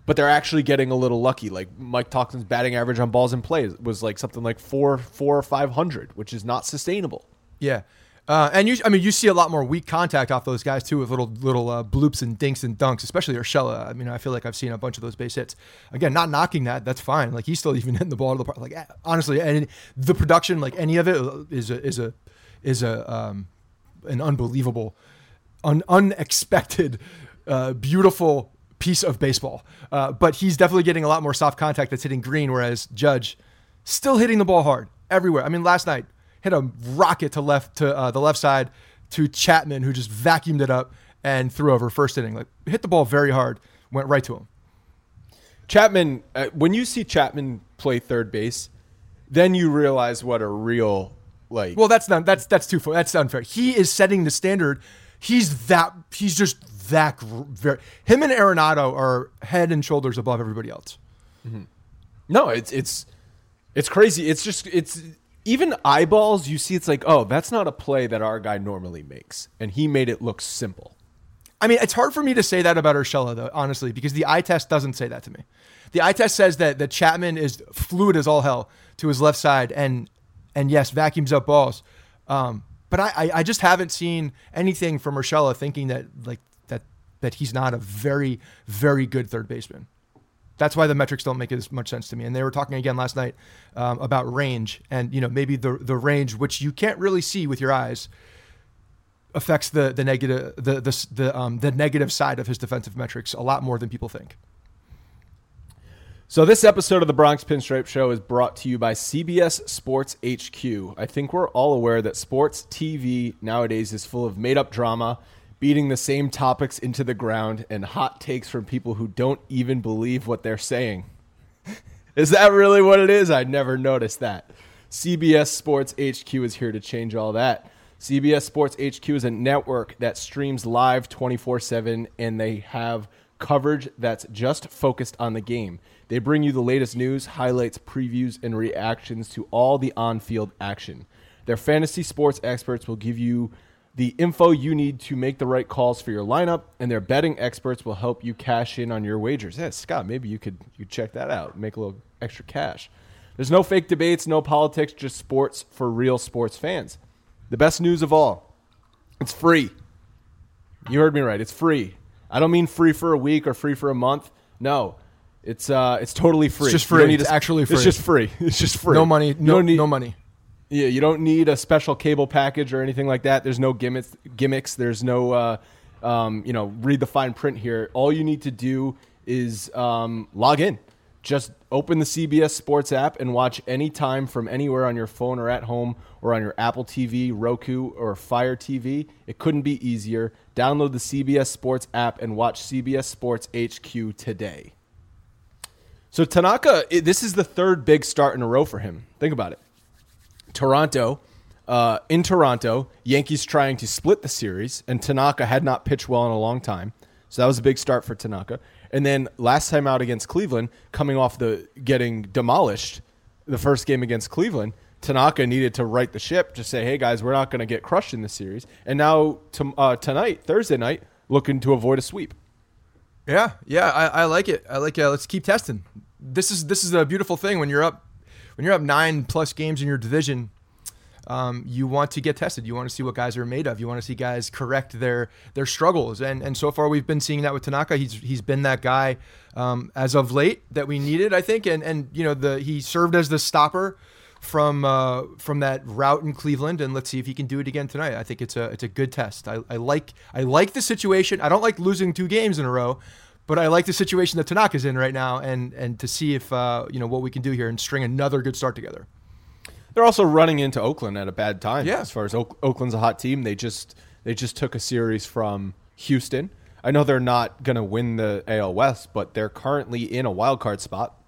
but they're actually getting a little lucky. Like Mike Tauchman's batting average on balls in play was like something like four four or five hundred, which is not sustainable. Yeah. Uh, and you, I mean, you see a lot more weak contact off those guys too, with little little uh, bloops and dinks and dunks, especially Urshela. I mean, I feel like I've seen a bunch of those base hits. Again, not knocking that, that's fine. Like he's still <laughs> even hitting the ball to the park. Like eh, honestly, and the production, like any of it, is a is a is a um, an unbelievable, un- unexpected, uh, beautiful piece of baseball. Uh, but he's definitely getting a lot more soft contact that's hitting green, whereas Judge still hitting the ball hard everywhere. I mean, last night hit a rocket to left to uh, the left side to Chapman, who just vacuumed it up and threw over first inning. Like hit the ball very hard, went right to him. Chapman, uh, when you see Chapman play third base, then you realize what a real like. Well, that's not that's that's too far. That's unfair. He is setting the standard. He's that. He's just that very. Him and Arenado are head and shoulders above everybody else. no, it's it's it's crazy. It's just it's even eyeballs, you see it's like, oh, that's not a play that our guy normally makes, and he made it look simple. I mean, it's hard for me to say that about Urshela, though, honestly, because the eye test doesn't say that to me. The eye test says that that Chapman is fluid as all hell to his left side, and and yes, vacuums up balls. Um, but I, I, I just haven't seen anything from Urshela thinking that like that that he's not a very very good third baseman. That's why the metrics don't make as much sense to me. And they were talking again last night um, about range, and you know maybe the the range which you can't really see with your eyes affects the the negative the the the, um, the negative side of his defensive metrics a lot more than people think. So this episode of the Bronx Pinstripe Show is brought to you by CBS Sports HQ. I think we're all aware that sports TV nowadays is full of made-up drama, beating the same topics into the ground and hot takes from people who don't even believe what they're saying. <laughs> is that really what it is? I never noticed that. CBS Sports HQ is here to change all that. CBS Sports HQ is a network that streams live 24 7, and they have coverage that's just focused on the game. They bring you the latest news, highlights, previews, and reactions to all the on field action. Their fantasy sports experts will give you the info you need to make the right calls for your lineup, and their betting experts will help you cash in on your wagers. Yeah, Scott, maybe you could you check that out, make a little extra cash. There's no fake debates, no politics, just sports for real sports fans. The best news of all, it's free. You heard me right. It's free. I don't mean free for a week or free for a month. No, it's uh, it's totally free. just You free. don't need It's a- actually free. It's just free. <laughs> It's just free. No money. You No, need- no money. Yeah, you don't need a special cable package or anything like that. There's no gimmicks. Gimmicks. There's no, uh, um, you know, read the fine print here. All you need to do is um, log in. Just open the CBS Sports app and watch anytime from anywhere on your phone or at home or on your Apple TV, Roku, or Fire TV. It couldn't be easier. Download the CBS Sports app and watch CBS Sports HQ today. So Tanaka, this is the third big start in a row for him. Think about it. Toronto, uh, in Toronto, Yankees trying to split the series, and Tanaka had not pitched well in a long time. So that was a big start for Tanaka. And then last time out against Cleveland, coming off the getting demolished, the first game against Cleveland, Tanaka needed to right the ship to say, "Hey guys, we're not going to get crushed in the series." And now uh, tonight, Thursday night, looking to avoid a sweep. Yeah, yeah, I, I like it. I like it. Let's keep testing. This is this is a beautiful thing when you're up when you're up nine plus games in your division. Um, you want to get tested. You want to see what guys are made of. You want to see guys correct their their struggles. And and so far we've been seeing that with Tanaka. He's he's been that guy um, as of late that we needed, I think. And and you know the he served as the stopper from uh, from that route in Cleveland, and let's see if he can do it again tonight. I think it's a it's a good test. I, I like I like the situation. I don't like losing two games in a row, but I like the situation that Tanaka's in right now, and and to see if uh, you know what we can do here and string another good start together. They're also running into Oakland at a bad time. Yeah. As far as Oak- Oakland's a hot team, they just they just took a series from Houston. I know they're not going to win the AL West, but they're currently in a wild card spot.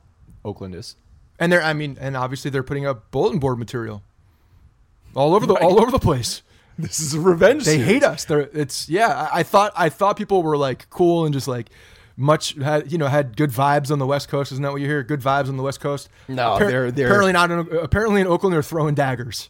Oakland is. And they're I mean, and obviously they're putting up bulletin board material all over the all over the place. <laughs> This is a revenge. They series. hate us. They're it's yeah. I, I thought I thought people were like cool and just like much had you know had good vibes on the West Coast. Isn't that what you hear? Good vibes on the West Coast. No, they're- they're- apparently not. In, apparently in Oakland they're throwing daggers.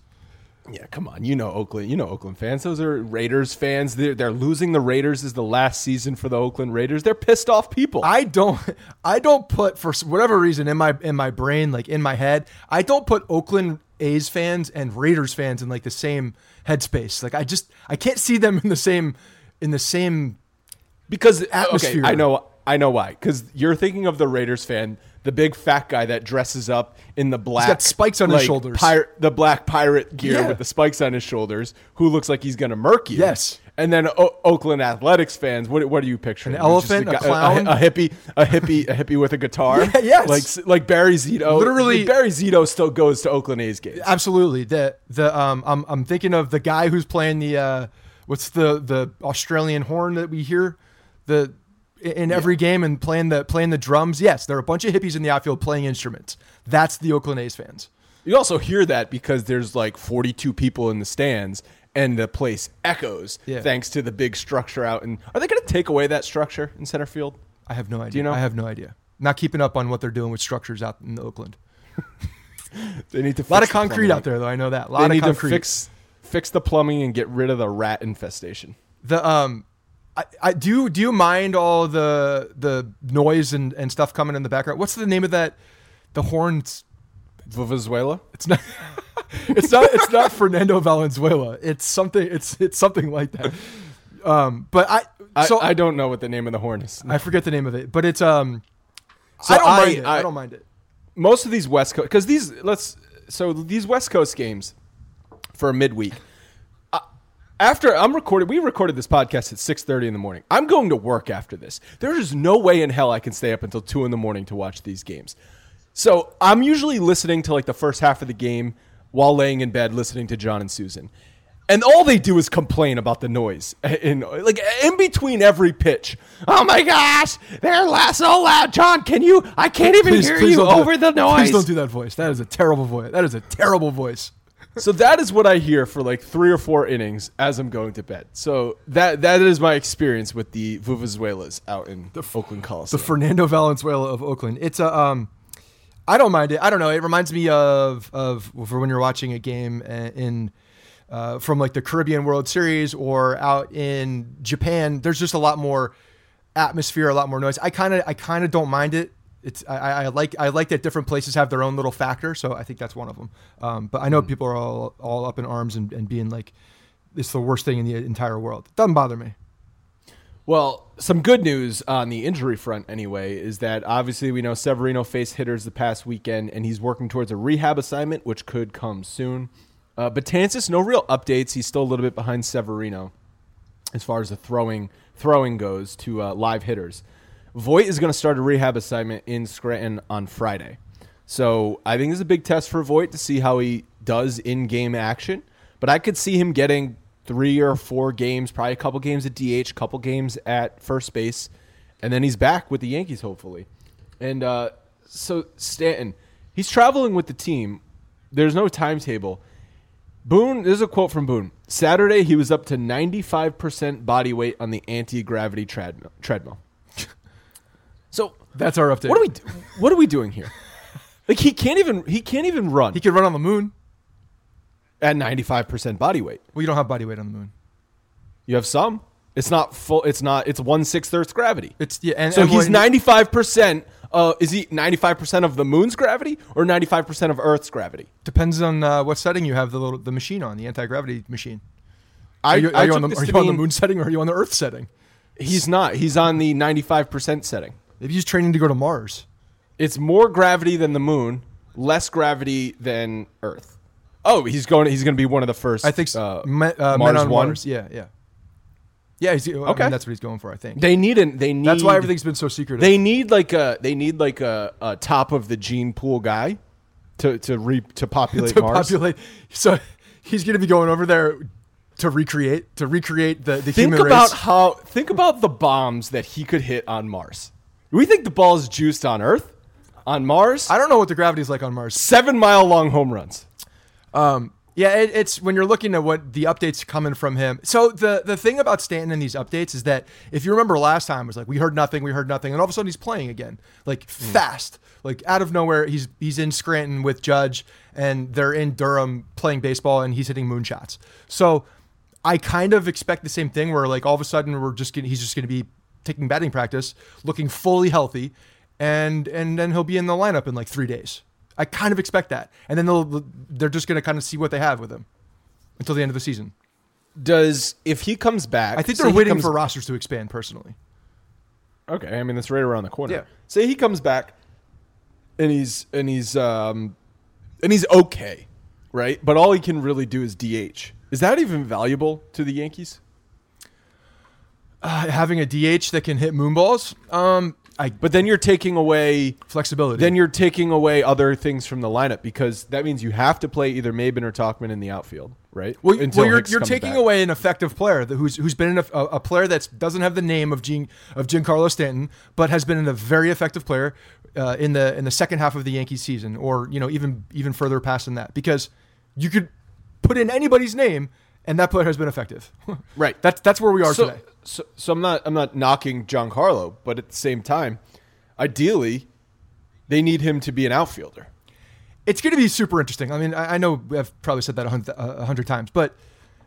Yeah, come on. You know Oakland. You know Oakland fans. Those are Raiders fans. They're, they're losing the Raiders is the last season for the Oakland Raiders. They're pissed off people. I don't <laughs> I don't put for whatever reason in my in my brain like in my head I don't put Oakland A's fans and Raiders fans in like the same headspace. Like I just I can't see them in the same in the same because atmosphere. Okay, I know, I know why. Because you're thinking of the Raiders fan, the big fat guy that dresses up in the black, got spikes on his shoulders. pir- the black pirate gear Yeah. with the spikes on his shoulders, who looks like he's gonna murk you. Yes. And then o- Oakland Athletics fans, what, what are you picturing? An elephant, a guy- clown? a, hippie, a hippie, a hippie with a guitar. <laughs> Yeah, yes. like like Barry Zito. Literally- Barry Zito still goes to Oakland A's games. Absolutely. The the um I'm I'm thinking of the guy who's playing the uh what's the the Australian horn that we hear the in every game and playing the playing the drums. Yes, there are a bunch of hippies in the outfield playing instruments. That's the Oakland A's fans. You also hear that because there's like 42 people in the stands and the place echoes Yeah. thanks to the big structure out. And are they going to take away that structure in center field? I have no idea. you know? I have no idea. Not keeping up on what they're doing with structures out in Oakland. <laughs> They need to A lot of concrete out there, though. I know that. A lot They of need concrete. to fix fix the plumbing and get rid of the rat infestation. the um. I, I do. you- Do you mind all the the noise and, and stuff coming in the background? What's the name of that? The horns. Venezuela. It's not. <laughs> it's not. It's not Fernando Valenzuela. It's something. It's it's something like that. Um. But I. I, So I don't know what the name of the horn is. I forget the name of it, but it's um. So I don't I- mind it. I, I- don't mind it. most of these West Coast because these let's so these West Coast games for a midweek. After I'm recorded, we recorded this podcast at 6:30 in the morning. I'm going to work after this. There is no way in hell I can stay up until two in the morning to watch these games. So I'm usually listening to like the first half of the game while laying in bed, listening to John and Suzyn. And all they do is complain about the noise <laughs> in like in between every pitch. Oh my gosh, they're la- so loud, John. Can you? I can't even hear you don't do- over the noise. Please don't do that voice. That is a terrible voice. That is a terrible voice. So that is what I hear for like three or four innings as I'm going to bed. So that that is my experience with the Vuvuzuelas out in the Oakland Coliseum. The Fernando Valenzuela of Oakland. It's a um. I don't mind it. I don't know. It reminds me of of for when you're watching a game uh, in. Uh, from like the Caribbean World Series or out in Japan, there's just a lot more atmosphere, a lot more noise. I kind of, I kind of don't mind it. It's, I, I like, I like that different places have their own little factor. So I think that's one of them. Um, but I know people are all, all up in arms and, and being like, it's the worst thing in the entire world. It Doesn't bother me. well, some good news on the injury front, anyway, is that obviously we know Severino faced hitters the past weekend, and he's working towards a rehab assignment, which could come soon. Uh, but Betances, no real updates. He's still a little bit behind Severino as far as the throwing throwing goes to uh, live hitters. Voit is going to start a rehab assignment in Scranton on Friday. So I think this is a big test for Voit to see how he does in game action. But I could see him getting three or four games, probably a couple games at DH, a couple games at first base, and then he's back with the Yankees hopefully. And uh, so Stanton, he's traveling with the team. There's no timetable. Boone, this is a quote from Boone. Saturday, he was up to 95% body weight on the anti gravity treadmill. So That's our update. what are we what are we doing here? <laughs> Like he can't even he can't even run He could run on the moon. at 95% body weight. Well, you don't have body weight on the moon. You have some. It's not full. It's not. It's one sixth Earth's gravity. It's yeah, and so and he's when- 95 percent. Uh, is he 95 percent of the moon's gravity or 95 percent of Earth's gravity? Depends on uh, what setting you have the little the machine on, the anti gravity machine. I, Are you, are you took on the, this are to you on the mean moon setting or are you on the Earth setting? He's not. He's on the 95 percent setting. Maybe he's training to go to Mars. It's more gravity than the moon, less gravity than Earth. Oh, he's going. He's going to be one of the first. I think uh, Me- uh, Mars men on one. Mars. Yeah, yeah, yeah. He's, okay, Okay. that's what he's going for. I think. They need an. They need. that's why everything's been so secretive. They need like a. They need like a, a top of the gene pool guy, to to re to populate <laughs> to Mars. populate. So he's going to be going over there to recreate to recreate the, the Think human about race. how. Think about the bombs that he could hit on Mars. We think the ball is juiced on Earth, on Mars. I don't know what the gravity is like on Mars. Seven mile long home runs. Um, yeah, it, it's when you're looking at what the updates coming from him. So the the thing about Stanton in these updates is that if you remember last time, it was like we heard nothing, we heard nothing, and all of a sudden he's playing again, like hmm. fast, like out of nowhere. He's he's in Scranton with Judge, and they're in Durham playing baseball, and he's hitting moonshots. So I kind of expect the same thing, where like all of a sudden we're just gonna, he's just going to be taking batting practice, looking fully healthy, and and then he'll be in the lineup in like three days. I kind of expect that, and then they'll they're just going to kind of see what they have with him until the end of the season. Does if he comes back? I think they're waiting comes- for rosters to expand. Personally, Okay, I mean that's right around the corner. Yeah. Say he comes back, and he's and he's um, and he's okay, right? But all he can really do is DH. Is that even valuable to the Yankees? Uh, having a DH that can hit moonballs, um, I But then you're taking away. flexibility. Then you're taking away other things from the lineup because that means you have to play either Maybin or Tauchman in the outfield, right? well, Until well, you're, you're taking back. away an effective player that, who's who's been in a, a, a player that doesn't have the name of Gene of Giancarlo Stanton, but has been a very effective player uh, in the in the second half of the Yankees season, or you know even even further past than that, because you could put in anybody's name and that player has been effective. <laughs> Right. That's that's where we are so, today. So, so I'm not I'm not knocking Giancarlo, but at the same time, ideally, they need him to be an outfielder. it's going to be super interesting. I mean, I, I know I've probably said that a hundred, a hundred times, but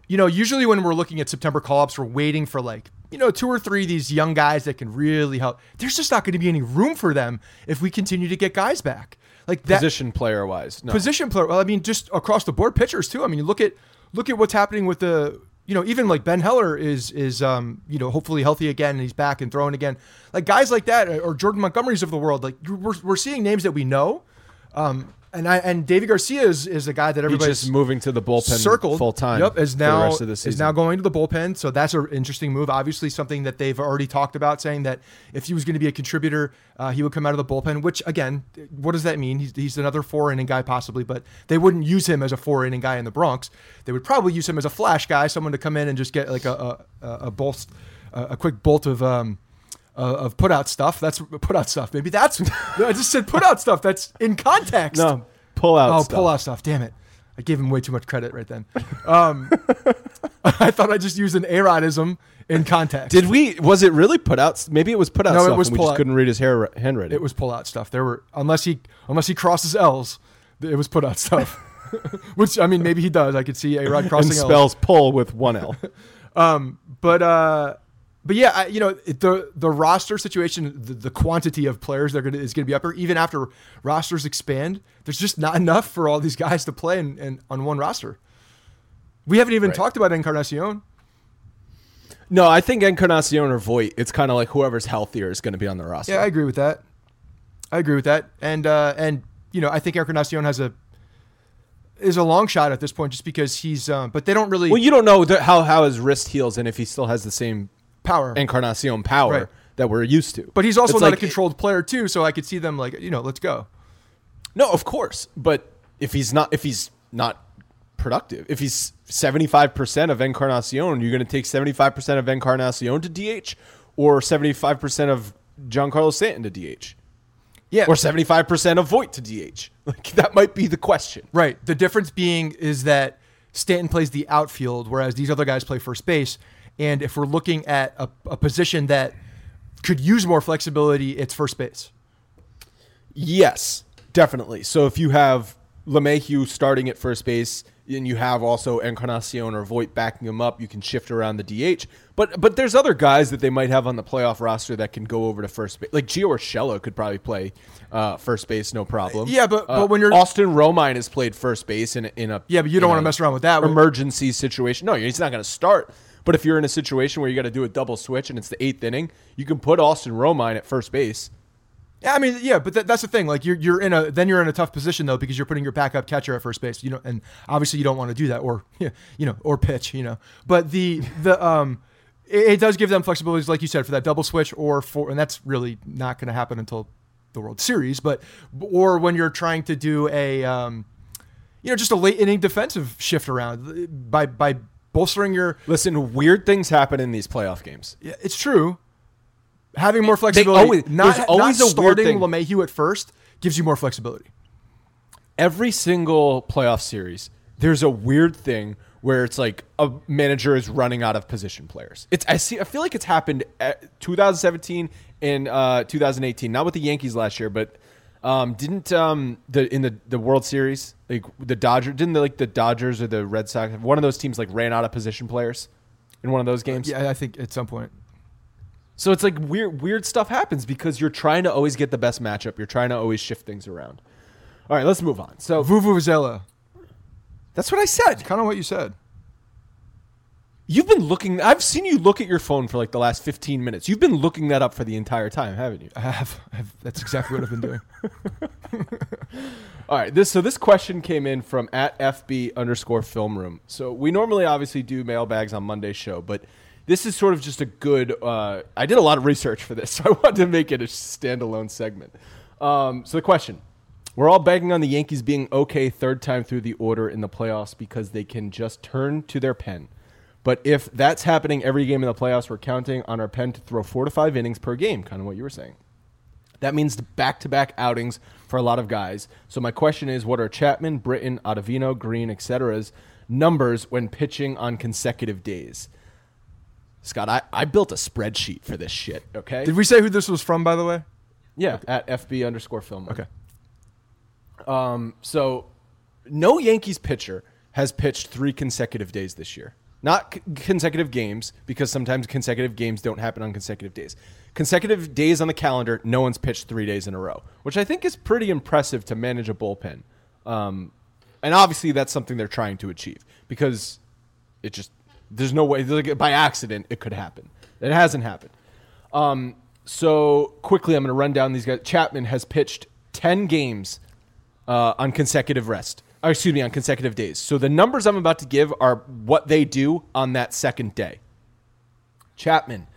you know, usually when we're looking at September call ups, we're waiting for like you know two or three of these young guys that can really help. There's just not going to be any room for them if we continue to get guys back. Like that Position player wise, no. position player. Well, I mean, just across the board, pitchers too. I mean, you look at look at what's happening with the you know even like Ben Heller is is um you know hopefully healthy again and he's back and throwing again. Like guys like that or Jordan Montgomerys of the world. Like we're we're seeing names that we know. Um, and I and Deivi Garcia is, is a guy that He's everybody's just moving to the bullpen circled full time. Yep, is now the rest of the season. is now going to the bullpen. So that's an interesting move. Obviously, something that they've already talked about, saying that if he was going to be a contributor, uh, he would come out of the bullpen. Which again, what does that mean? He's, he's another four inning guy possibly, but they wouldn't use him as a four inning guy in the Bronx. They would probably use him as a flash guy, someone to come in and just get like a a, a, a bolt, a, a quick bolt of. Um, uh, of put out stuff. That's put out stuff. Maybe that's. <laughs> I just said put out stuff. That's in context. no pull out. Stuff. Oh, stuff. pull out stuff. Damn it. I gave him way too much credit right then. Um, <laughs> I thought I just used an Arodism in context. Did we? Was it really put out? Maybe it was put out. No, it was and we just out. couldn't read his hair, handwriting. it was pull out stuff. There were unless he unless he crosses L's, it was put out stuff. <laughs> Which I mean, maybe he does. I could see A Rod and crossing L's. spells pull with one L. um, but uh, but yeah, I, you know the the roster situation, the, the quantity of players that are gonna, is going to be up here. Even after rosters expand, there's just not enough for all these guys to play in, in, on one roster. We haven't even Right. talked about Encarnacion. no, I think Encarnacion or Voit. It's kind of like whoever's healthier is going to be on the roster. Yeah, I agree with that. I agree with that. And uh, and you know, I think Encarnacion has a is a long shot at this point, just because he's. Um, but they don't really well, you don't know the, how how his wrist heals and if he still has the same power. Encarnacion power Right. that we're used to. but he's also It's not like- a controlled player too, so I could see them like you know, let's go. No, of course. But if he's not, if he's not productive, if he's seventy five percent of Encarnacion, you're going to take seventy five percent of Encarnacion to DH, or seventy five percent of Giancarlo Stanton to DH, Yeah, or seventy five percent of Voit to DH. <laughs> Like that might be the question. Right. The difference being is that Stanton plays the outfield, whereas these other guys play first base. And if we're looking at a, a position that could use more flexibility, it's first base. Yes, definitely. So if you have LeMahieu starting at first base and you have also Encarnacion or Voit backing him up, you can shift around the DH. But but there's other guys that they might have on the playoff roster that can go over to first base. Like Gio Urshela could probably play uh, first base, no problem. Yeah, but- Uh, but when you're- Austin Romine has played first base in a, in a Yeah, but you don't wanna mess around with that. emergency situation. No, he's not going to start. But if you're in a situation where you got to do a double switch and it's the eighth inning, you can put Austin Romine at first base. Yeah, I mean, yeah, but that, that's the thing. Like you're you're in a then you're in a tough position though because you're putting your backup catcher at first base. You know, and obviously you don't want to do that or <laughs> you know or pitch. You know, but the the um it, it does give them flexibilities like you said for that double switch or for and that's really not going to happen until the World Series. But or when you're trying to do a um you know just a late inning defensive shift around by by bolstering your Listen, weird things happen in these playoff games. yeah, it's true. Having more flexibility, always- not, always not starting. LeMahieu at first gives you more flexibility. Every single playoff series, there's a weird thing where it's like a manager is running out of position players. It's I see I feel like it's happened at 2017 and uh, 2018, not with the Yankees last year, but um, didn't um, the in the, the World Series like the Dodgers didn't the, like the Dodgers or the Red Sox one of those teams like ran out of position players in one of those games? Yeah, I think at some point. So it's like weird weird stuff happens because you're trying to always get the best matchup. You're trying to always shift things around. All right, let's move on. So Vuvuzela. that's what I said. Kind of what you said. You've been looking. I've seen you look at your phone for like the last 15 minutes. You've been looking that up for the entire time, haven't you? I have, I have. That's exactly what I've been doing. <laughs> All right. This so this question came in from at FB underscore film room. So we normally obviously do mailbags on Monday's show, but this is sort of just a good. Uh, I did a lot of research for this, <laughs> so I wanted to make it a standalone segment. Um, so the question: We're all begging on the Yankees being okay third time through the order in the playoffs because they can just turn to their pen. But if that's happening every game in the playoffs, we're counting on our pen to throw four to five innings per game, kind of what you were saying. That means back to back outings for a lot of guys. So my question is what are Chapman, Britton, Ottavino, Green, etc.'s numbers when pitching on consecutive days? Scott, I, I built a spreadsheet for this shit, okay? Did we say who this was from, by the way? yeah, at FB underscore film. Okay. Um, so no Yankees pitcher has pitched three consecutive days this year. Not c- consecutive games, because sometimes consecutive games don't happen on consecutive days. Consecutive days on the calendar, no one's pitched three days in a row, which I think is pretty impressive to manage a bullpen. Um, and obviously, that's something they're trying to achieve because it just there's no way by accident it could happen. It hasn't happened. Um, so quickly, I'm going to run down these guys. Chapman has pitched ten games uh, on consecutive rest. Or excuse me, on consecutive days. So the numbers I'm about to give are what they do on that second day. Chapman,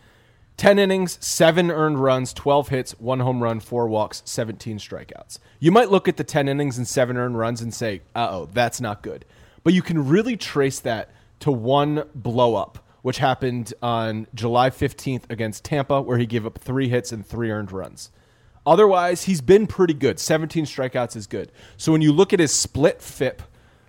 10 innings, 7 earned runs, 12 hits, 1 home run, 4 walks, 17 strikeouts. You might look at the 10 innings and 7 earned runs and say, uh oh, that's not good. But you can really trace that to one blow up, which happened on July 15th against Tampa, where he gave up 3 hits and 3 earned runs. Otherwise, he's been pretty good. 17 strikeouts is good. So when you look at his split FIP,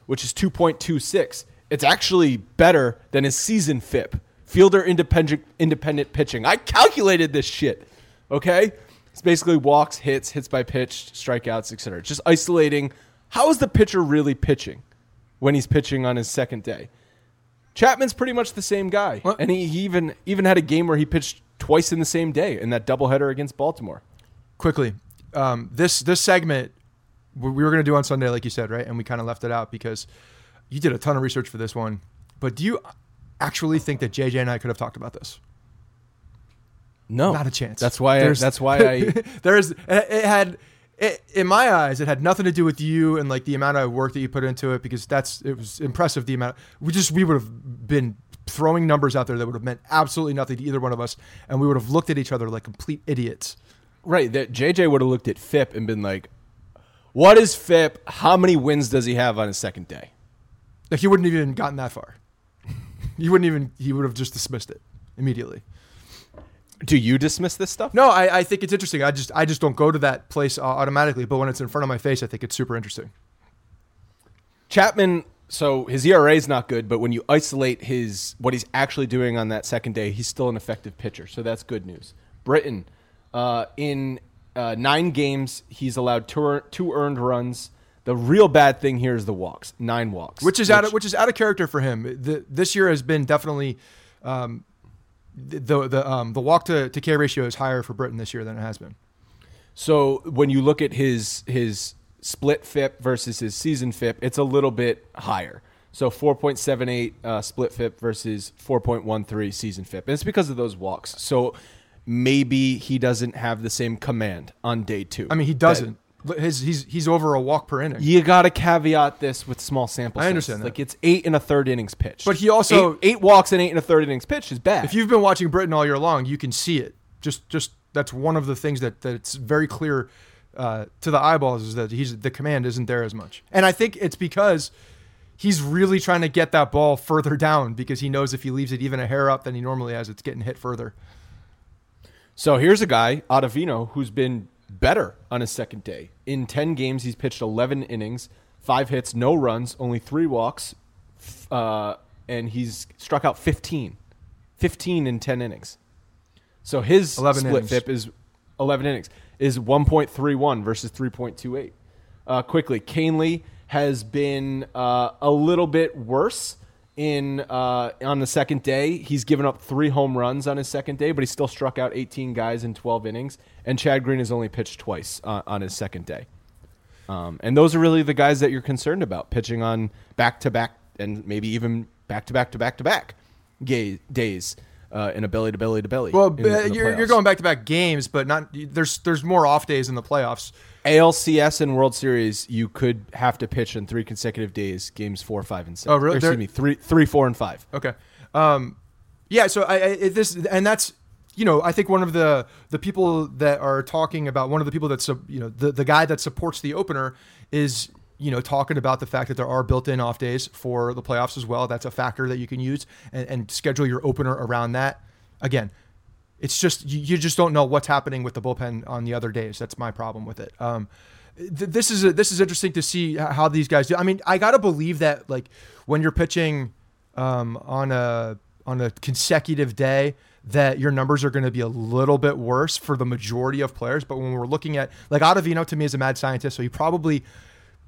which is 2.26, it's actually better than his season FIP. Fielder independent independent pitching. I calculated this shit. Okay? It's basically walks, hits, hits by pitch, strikeouts, etc. Just isolating how is the pitcher really pitching when he's pitching on his second day. Chapman's pretty much the same guy. What? And he, he even even had a game where he pitched twice in the same day in that doubleheader against Baltimore. Quickly. Um, this this segment we we were going to do on sunday like you said right? And we kind of left it out because you did a ton of research for this one. But do you actually think that jj and i could have talked about this? No, not a chance. That's why. I, There's- that's why I. <laughs> there's it it had it, in my eyes it had nothing to do with you and like the amount of work that you put into it because that's it was impressive the amount we just we would have been throwing numbers out there that would have meant absolutely nothing to either one of us and we would have looked at each other like complete idiots Right. That JJ would have looked at FIP and been like, "What is FIP? How many wins does he have on his second day?" Like he wouldn't have even gotten that far. he wouldn't even. He would have just dismissed it immediately. Do you dismiss this stuff? No, I, I think it's interesting. I just I just don't go to that place uh, automatically. But when it's in front of my face, I think it's super interesting. Chapman. So his ERA is not good, but when you isolate his what he's actually doing on that second day, he's still an effective pitcher. So that's good news. Britton, uh, in uh, nine games, he's allowed two, two earned runs. The real bad thing here is the walks, nine walks, Which is out of which is out of character for him. The, this year has been definitely. Um, the the um, the walk to, to K ratio is higher for Britton this year than it has been. So when you look at his his split FIP versus his season FIP, it's a little bit higher. So 4.78 uh, split FIP versus 4.13 season FIP. And it's because of those walks. So maybe he doesn't have the same command on day two. I mean, he doesn't. His he's he's over a walk per inning. You got to caveat this with small sample. I understand that. Like it's eight and a third innings pitched. But he also- eight, eight walks and eight and a third innings pitched is bad. if you've been watching Britton all year long, you can see it. Just just that's one of the things that that's very clear uh, to the eyeballs is that he's the command isn't there as much. And I think it's because he's really trying to get that ball further down because he knows if he leaves it even a hair up than he normally has, it's getting hit further. So here's a guy, Ottavino, who's been better on his second day. In 10 games, he's pitched 11 innings, five hits, no runs, only three walks, uh, and he's struck out 15. 15 in 10 innings. So his 11 split innings. FIP is 11 innings, is 1.31 versus 3.28. Uh, quickly, Kahnle has been uh, a little bit worse in uh, on the second day. He's given up three home runs on his second day, but he still struck out 18 guys in 12 innings. And Chad Green has only pitched twice uh, on his second day. Um, and those are really the guys that you're concerned about pitching on back to back and maybe even back to back to back to back days uh, in a belly to belly to belly. Well, in in you're, you're going back to back games, but not there's there's more off days in the playoffs. ALCS and World Series, you could have to pitch in three consecutive days, games four, five, and six. Oh, really? Or, excuse me, three, three, four, and five. Okay. Um, yeah. So I, I this and that's you know I think one of the the people that are talking about one of the people that's you know the the guy that supports the opener is you know talking about the fact that there are built-in off days for the playoffs as well. That's a factor that you can use and, and schedule your opener around that. Again, it's just you, you just don't know what's happening with the bullpen on the other days. That's my problem with it. Um, th- this is a, this is interesting to see how these guys do. I mean, I gotta believe that like when you're pitching um, on a on a consecutive day, that your numbers are going to be a little bit worse for the majority of players. But when we're looking at like Ottavino, to me is a mad scientist, so he probably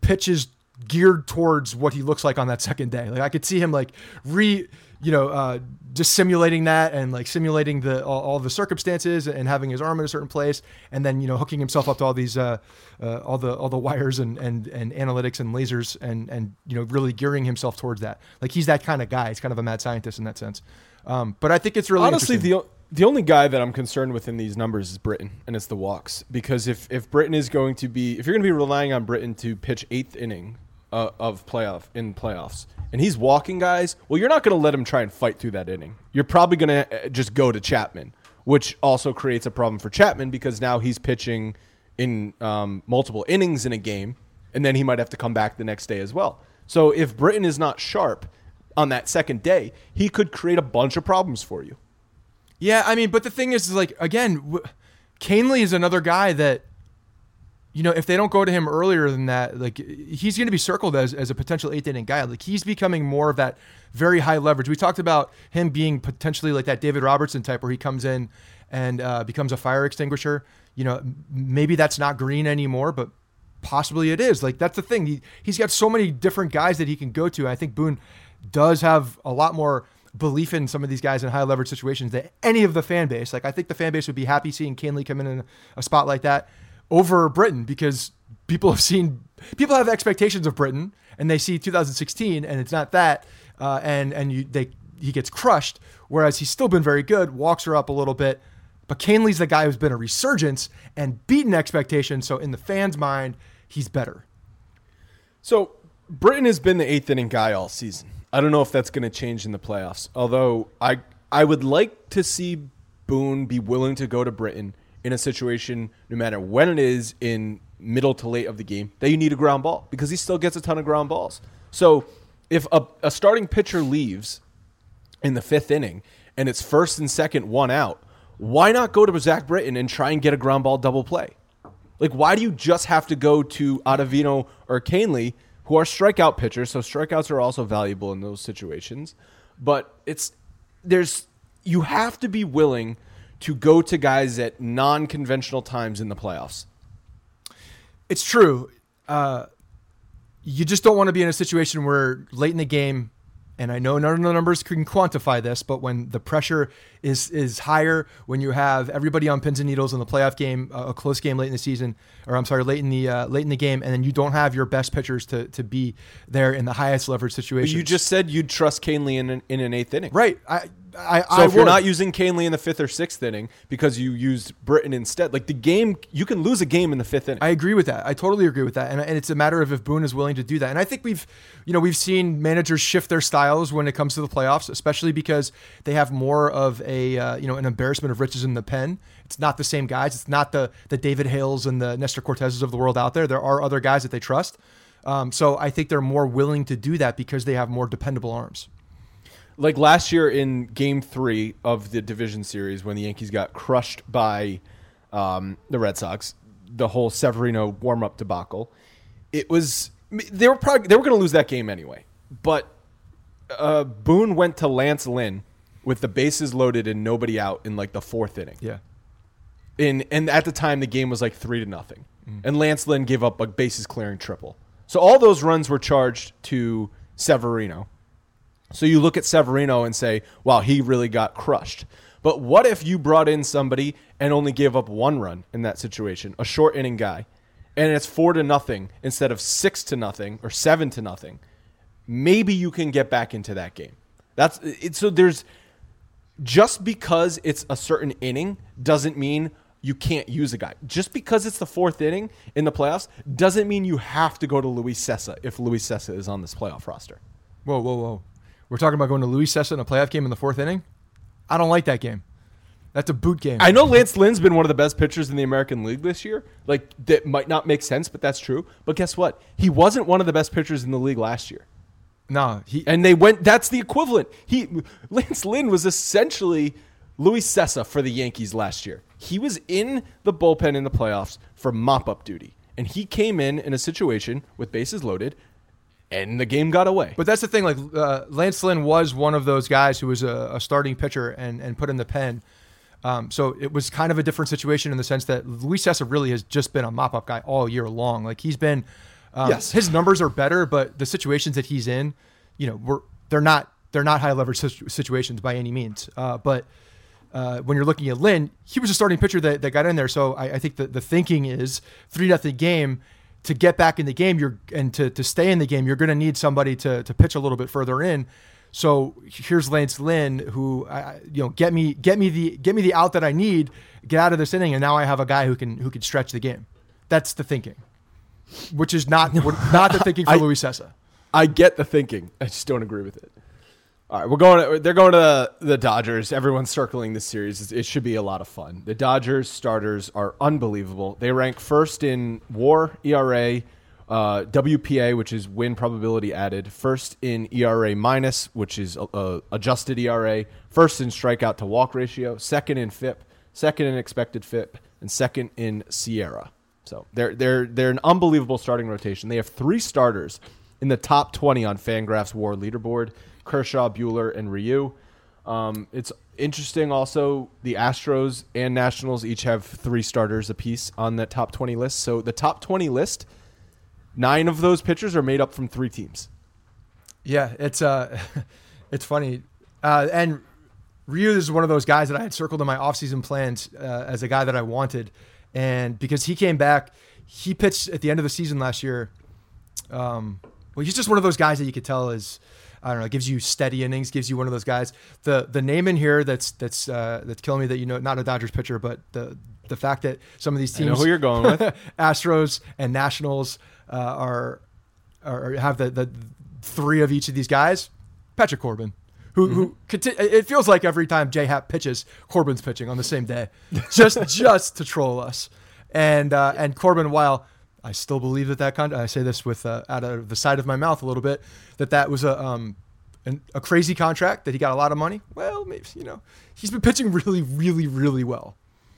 pitches geared towards what he looks like on that second day. Like I could see him like re, you know, uh, just simulating that and like simulating the all, all the circumstances and having his arm in a certain place, and then you know hooking himself up to all these uh, uh, all the all the wires and and and analytics and lasers and and you know really gearing himself towards that. Like he's that kind of guy. He's kind of a mad scientist in that sense. Um, but I think it's really Honestly, the the only guy that I'm concerned with in these numbers is Britton, and it's the walks. Because if if Britton is going to be, if you're going to be relying on Britton to pitch eighth inning uh, of playoff in playoffs, and he's walking guys, well, you're not going to let him try and fight through that inning. You're probably going to just go to Chapman, which also creates a problem for Chapman because now he's pitching in um, multiple innings in a game, and then he might have to come back the next day as well. So if Britton is not sharp on that second day, he could create a bunch of problems for you. Yeah, I mean, but the thing is, is like again, w- Kahnle is another guy that, you know, if they don't go to him earlier than that, like he's going to be circled as, as a potential eighth inning guy. Like he's becoming more of that very high leverage. We talked about him being potentially like that David Robertson type, where he comes in and uh, becomes a fire extinguisher. You know, maybe that's not green anymore, but possibly it is. Like that's the thing. He he's got so many different guys that he can go to. I think Boone does have a lot more belief in some of these guys in high leverage situations that any of the fan base. Like I think the fan base would be happy seeing Kahnle come in in a spot like that over Britton because people have seen people have expectations of Britton and they see 2016 and it's not that uh, and and you they he gets crushed whereas he's still been very good walks her up a little bit but Kahnle's the guy who's been a resurgence and beaten expectations so in the fans mind he's better So Britton has been the eighth inning guy all season. I don't know if that's going to change in the playoffs. Although I I would like to see Boone be willing to go to Britton in a situation, no matter when it is in middle to late of the game, that you need a ground ball because he still gets a ton of ground balls. So if a, a starting pitcher leaves in the fifth inning and it's first and second, one out, why not go to Zach Britton and try and get a ground ball double play? Like, why do you just have to go to Ottavino or Kahnle, who are strikeout pitchers? So strikeouts are also valuable in those situations. But it's there's you have to be willing to go to guys at non-conventional times in the playoffs. It's true. Uh, you just don't want to be in a situation where late in the game, and I know none of the numbers can quantify this, but when the pressure is is higher, when you have everybody on pins and needles in the playoff game, uh, a close game late in the season, or I'm sorry, late in the uh, late in the game, and then you don't have your best pitchers to to be there in the highest leverage situation. you just said you'd trust Kahnle in an, in an eighth inning. right. I I, So I if you're not using Kahnle in the fifth or sixth inning because you used Britton instead, like the game, you can lose a game in the fifth inning. I agree with that. I totally agree with that, and, and it's a matter of if Boone is willing to do that. And I think we've, you know, we've seen managers shift their styles when it comes to the playoffs, especially because they have more of a, uh, you know, an embarrassment of riches in the pen. It's not the same guys. It's not the the David Hales and the Nestor Corteses of the world out there. There are other guys that they trust. Um, so I think they're more willing to do that because they have more dependable arms. Like last year in game three of the division series when the Yankees got crushed by um, the Red Sox, the whole Severino warm up debacle, it was they were probably they were going to lose that game anyway. But uh, Boone went to Lance Lynn with the bases loaded and nobody out in like the fourth inning. Yeah. In and at the time the game was like three to nothing, and Lance Lynn gave up a bases clearing triple. So all those runs were charged to Severino. So you look at Severino and say, "Wow, he really got crushed." But what if you brought in somebody and only gave up one run in that situation, a short inning guy, and it's four to nothing instead of six to nothing or seven to nothing? Maybe you can get back into that game. That's it. So there's just because it's a certain inning doesn't mean you can't use a guy. Just because it's the fourth inning in the playoffs doesn't mean you have to go to Luis Cessa if Luis Cessa is on this playoff roster. Whoa, whoa, whoa. We're talking about going to Luis Cessa in a playoff game in the fourth inning. I don't like that game. That's a boot game. I know Lance Lynn's been one of the best pitchers in the American League this year. Like that might not make sense, but that's true. But guess what? He wasn't one of the best pitchers in the league last year. no, he And they went that's the equivalent. He Lance Lynn was essentially Luis Cessa for the Yankees last year. He was in the bullpen in the playoffs for mop-up duty. And he came in in a situation with bases loaded and the game got away. But that's the thing. Like uh, Lance Lynn was one of those guys who was a, a starting pitcher and and put in the pen. Um, so it was kind of a different situation in the sense that Luis Cessa really has just been a mop up guy all year long. Like he's been Um, Yes. his numbers are better, but the situations that he's in, you know, we're they're not they're not high leverage situ- situations by any means. Uh, but uh, when you're looking at Lynn, he was a starting pitcher that, that got in there. So I, I think that the thinking is three nothing game to get back in the game. You're and to, to stay in the game, you're going to need somebody to to pitch a little bit further in. So here's Lance Lynn, who I, you know get me get me the get me the out that I need, get out of this inning, and now I have a guy who can who can stretch the game. That's the thinking, which is not <laughs> not the thinking for I- Luis Cessa. I get the thinking. I just don't agree with it. All right, we're going. they're going to the Dodgers. Everyone's circling this series. It should be a lot of fun. The Dodgers starters are unbelievable. They rank first in WAR, ERA, uh, WPA, which is win probability added. First in ERA minus, which is uh, adjusted ERA. First in strikeout to walk ratio. Second in FIP. Second in expected FIP, and second in SIERA. So they're they're they're an unbelievable starting rotation. They have three starters in the top 20 on Fangraphs WAR leaderboard: Kershaw, Buehler, and Ryu. Um, it's interesting. Also, the Astros and Nationals each have three starters apiece on that top 20 list. So the top 20 list, nine of those pitchers are made up from three teams. Yeah, it's uh, <laughs> it's funny, uh, and Ryu is one of those guys that I had circled in my offseason plans uh, as a guy that I wanted, and because he came back, he pitched at the end of the season last year. Um, well, he's just one of those guys that you could tell is. I don't know. Gives you steady innings. Gives you one of those guys. The the name in here that's that's uh, that's killing me. That you know, not a Dodgers pitcher, but the the fact that some of these I know teams, who you're going with. <laughs> Astros and Nationals, uh, are or have the, the three of each of these guys, Patrick Corbin, who, who conti- it feels like every time J Happ pitches, Corbin's pitching on the same day, just <laughs> just to troll us. And uh, and Corbin, while I still believe that that con- I say this with uh, out of the side of my mouth a little bit that that was a um an, a crazy contract that he got a lot of money. Well, maybe you know he's been pitching really really really well.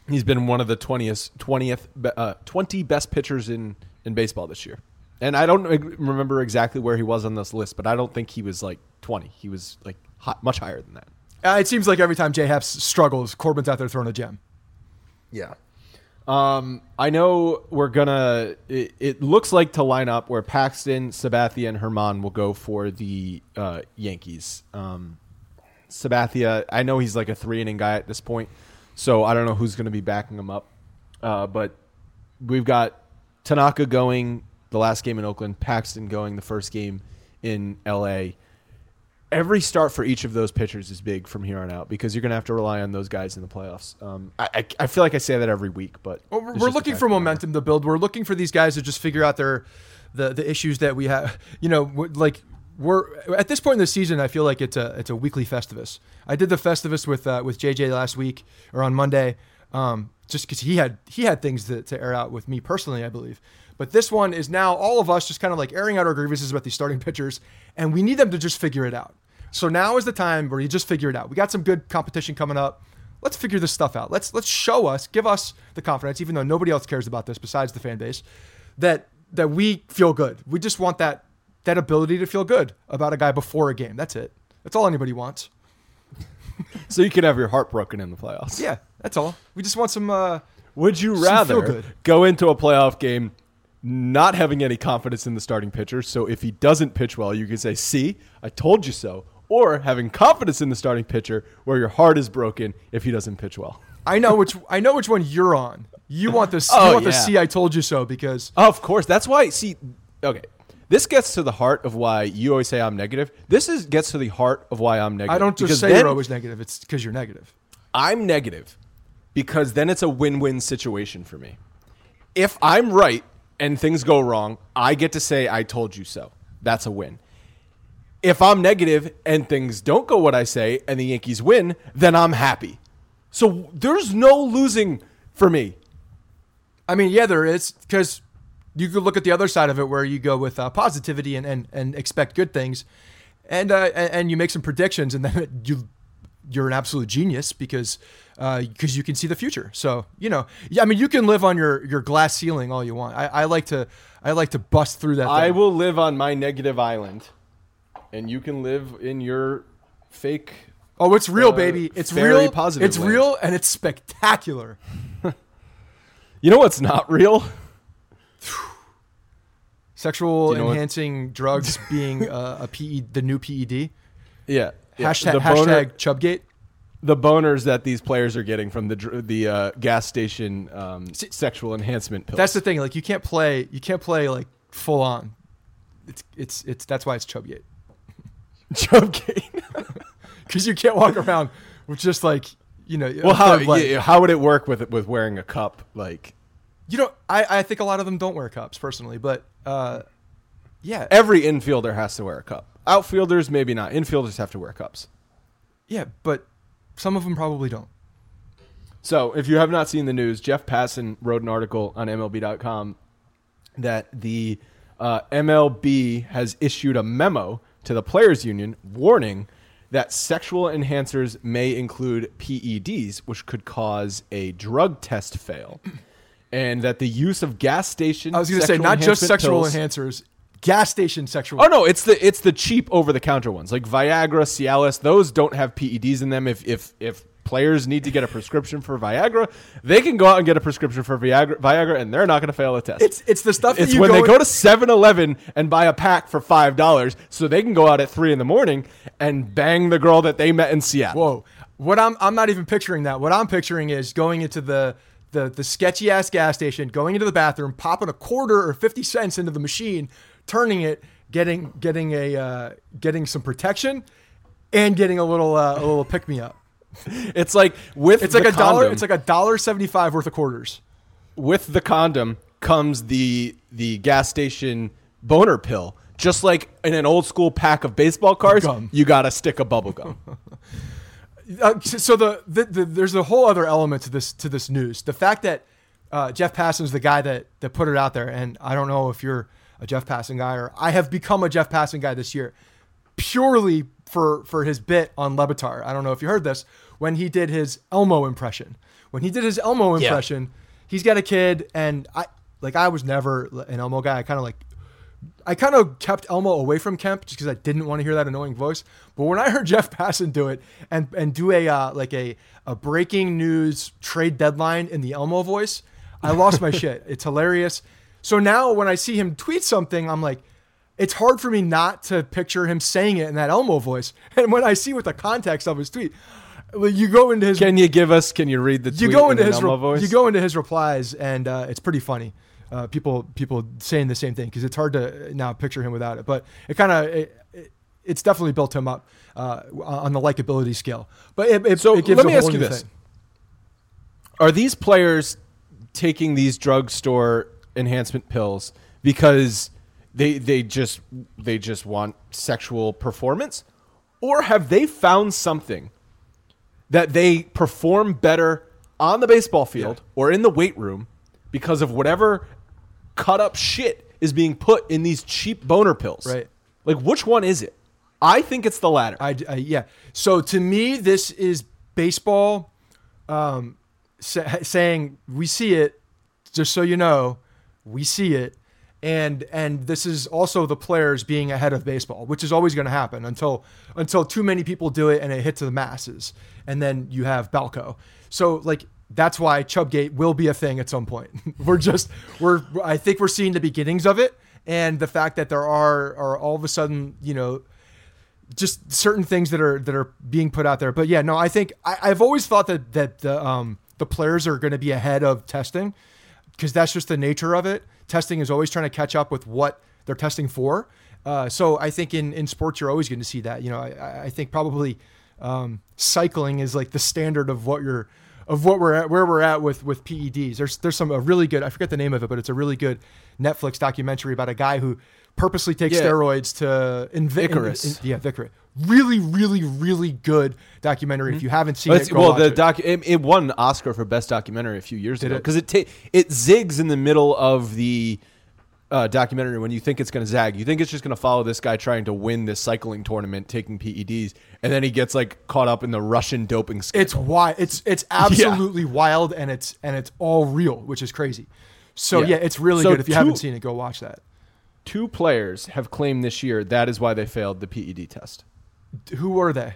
He's been one of the 20th, 20th, uh, 20 best pitchers in, in baseball this year. And I don't remember exactly where he was on this list, but I don't think he was like 20. He was like hot, much higher than that. Uh, it seems like every time J Happ's struggles, Corbin's out there throwing a gem. Yeah. Um, I know we're gonna. It, it looks like to line up where Paxton, Sabathia, and Germán will go for the uh, Yankees. Um, Sabathia, I know he's like a three inning guy at this point, so I don't know who's to be backing him up. Uh, but we've got Tanaka going the last game in Oakland, Paxton going the first game in LA. Every start for each of those pitchers is big from here on out because you're going to have to rely on those guys in the playoffs. Um, I, I, I feel like I say that every week, but Well, we're, we're looking for of the matter. momentum to build. We're looking for these guys to just figure out their the the issues that we have. <laughs> You know, like we're at this point in the season. I feel like it's a it's a weekly Festivus. I did the Festivus with uh, with JJ last week or on Monday, um, just because he had he had things to, to air out with me personally, I believe. But this one is now all of us just kind of like airing out our grievances about these starting <laughs> pitchers, and we need them to just figure it out. So now is the time where you just figure it out. We got some good competition coming up. Let's figure this stuff out. Let's let's show us, give us the confidence, even though nobody else cares about this besides the fan base, that that we feel good. We just want that that ability to feel good about a guy before a game. That's it. That's all anybody wants. <laughs> So you can have your heart broken in the playoffs. Yeah, that's all. We just want some. Uh, Would you rather go into a playoff game not having any confidence in the starting pitcher? So if he doesn't pitch well, you can say, "See, I told you so." Or having confidence in the starting pitcher, where your heart is broken if he doesn't pitch well. I know which I know which one you're on. You <laughs> want this. Oh, you want the yeah. see. I told you so because Of course, that's why. See, okay, this gets to the heart of why you always say I'm negative. This is gets to the heart of why I'm negative. I don't just say you're always negative. It's because you're negative. I'm negative because then it's a win-win situation for me. If I'm right and things go wrong, I get to say I told you so. That's a win. If I'm negative and things don't go what I say and the Yankees win, then I'm happy. So there's no losing for me. I mean, yeah, there is because you could look at the other side of it where you go with uh, positivity and, and and expect good things, and uh, and, you make some predictions, and <laughs> then you you're an absolute genius because because you can see the future. So you know, yeah, I mean, you can live on your your glass ceiling all you want. I, I like to I like to bust through that. I will live on my negative island and you can live in your fake Oh, it's real, uh, baby. It's very real. positive It's land. real, and it's spectacular. <laughs> You know what's not real? <sighs> Sexual you know what- enhancing drugs <laughs> being uh, a PE, the new PED. Yeah. yeah. Hashtag, the boner- hashtag Chubgate. the boners that these players are getting from the the uh, gas station um, sexual enhancement pills. That's the thing. Like you can't play. You can't play like full on. It's it's it's. That's why it's Chubgate. <laughs> Chubgate. Because <laughs> you can't walk around with just like you know. well, how yeah, how would it work with with wearing a cup? Like You know, I I think a lot of them don't wear cups personally, but uh, yeah, every infielder has to wear a cup. Outfielders maybe not. Infielders have to wear cups. yeah, but some of them probably don't. So, if you have not seen the news, Jeff Passan wrote an article on MLB.com that the uh, MLB has issued a memo to the Players Union warning that sexual enhancers may include PEDs, which could cause a drug test fail, <clears throat> and that the use of gas station. I was going to say not just sexual pills- enhancers, gas station sexual. Oh no, it's the it's the cheap over the counter ones like Viagra, Cialis. Those don't have PEDs in them. If if if players need to get a prescription for Viagra, they can go out and get a prescription for Viagra, Viagra and they're not going to fail a test. It's it's the stuff. It's that you when go they go to 7-Eleven and buy a pack for five dollars, so they can go out at three in the morning and bang the girl that they met in Seattle. Whoa. What I'm I'm not even picturing that. What I'm picturing is going into the the the sketchy ass gas station, going into the bathroom, popping a quarter or 50 cents into the machine, turning it, getting getting a uh, getting some protection and getting a little uh, a little pick me up. <laughs> It's like with It's like the a dollar it's like a dollar 75 worth of quarters. with the condom comes the the gas station boner pill. Just like in an old school pack of baseball cards, Gum. you got to stick a bubble gum. <laughs> Uh, so the, the, the there's a whole other element to this to this news. The fact that uh, Jeff Passan's the guy that that put it out there, and I don't know if you're a Jeff Passan guy or I have become a Jeff Passan guy this year, purely for for his bit on Le Batard. I don't know if you heard this when he did his Elmo impression. When he did his Elmo Yeah. impression, he's got a kid, and I like I was never an Elmo guy. I kind of like I kind of kept Elmo away from Kemp just because I didn't want to hear that annoying voice. But when I heard <laughs> Jeff Passan do it and and do a uh, like a a breaking news trade deadline in the Elmo voice, I lost my <laughs> shit. It's hilarious. So now when I see him tweet something, I'm like, it's hard for me not to picture him saying it in that Elmo voice. <laughs> And when I see what the context of his tweet, you go into his Can you give us? Can you read the tweet you go into in his Elmo re- voice? you go into his replies and uh, it's pretty funny. Uh, people people saying the same thing because it's hard to now picture him without it, but it kind of it, it, it's definitely built him up uh, on the likability scale. But it, it, So it gives let me ask you this. thing. Are these players taking these drugstore enhancement pills because they they just they just want sexual performance, or have they found something that they perform better on the baseball field or in the weight room because of whatever cut up shit is being put in these cheap boner pills? Right. Like which one is it? I think it's the latter. I, I- yeah. So to me, this is baseball um, sa- saying we see it. Just so you know, we see it, and and this is also the players being ahead of baseball, which is always going to happen until until too many people do it and it hits the masses, and then you have Balco. So like that's why Chubgate will be a thing at some point. <laughs> we're just we're I think we're seeing the beginnings of it, and the fact that there are are all of a sudden you know just certain things that are that are being put out there. But yeah, no, I think I, I've always thought that that the um the players are going to be ahead of testing because that's just the nature of it. Testing is always trying to catch up with what they're testing for. Uh, so I think in in sports you're always going to see that. You know, I, I think probably um, cycling is like the standard of what you're of what we're at where we're at with with PEDs. There's there's some a really good I forget the name of it, but it's a really good Netflix documentary about a guy who purposely take Yeah. steroids to invi- Icarus. in- in- yeah, Icarus. Really, really, really good documentary. If you haven't seen it, go well, watch the it. doc it, it won an Oscar for best documentary a few years ago because it ta- it zigs in the middle of the uh, documentary when you think it's going to zag. You think it's just going to follow this guy trying to win this cycling tournament, taking PEDs, and then he gets like caught up in the Russian doping scandal. it's wild. It's it's <laughs> absolutely wild, and it's and it's all real, which is crazy. So Yeah. yeah, it's really So good. If you two- haven't seen it, go watch that. Two players have claimed this year that is why they failed the PED test. Who were they?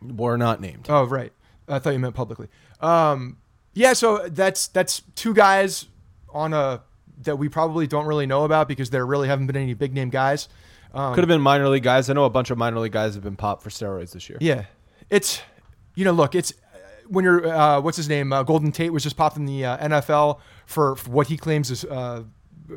Were not named. Oh, right. I thought you meant publicly. Um, yeah, so that's that's two guys on a that we probably don't really know about because there really haven't been any big name guys. Um, Could have been minor league guys. I know a bunch of minor league guys have been popped for steroids this year. Yeah, it's you know, look, it's when you're uh, what's his name, uh, Golden Tate was just popped in the uh, NFL for, for what he claims is.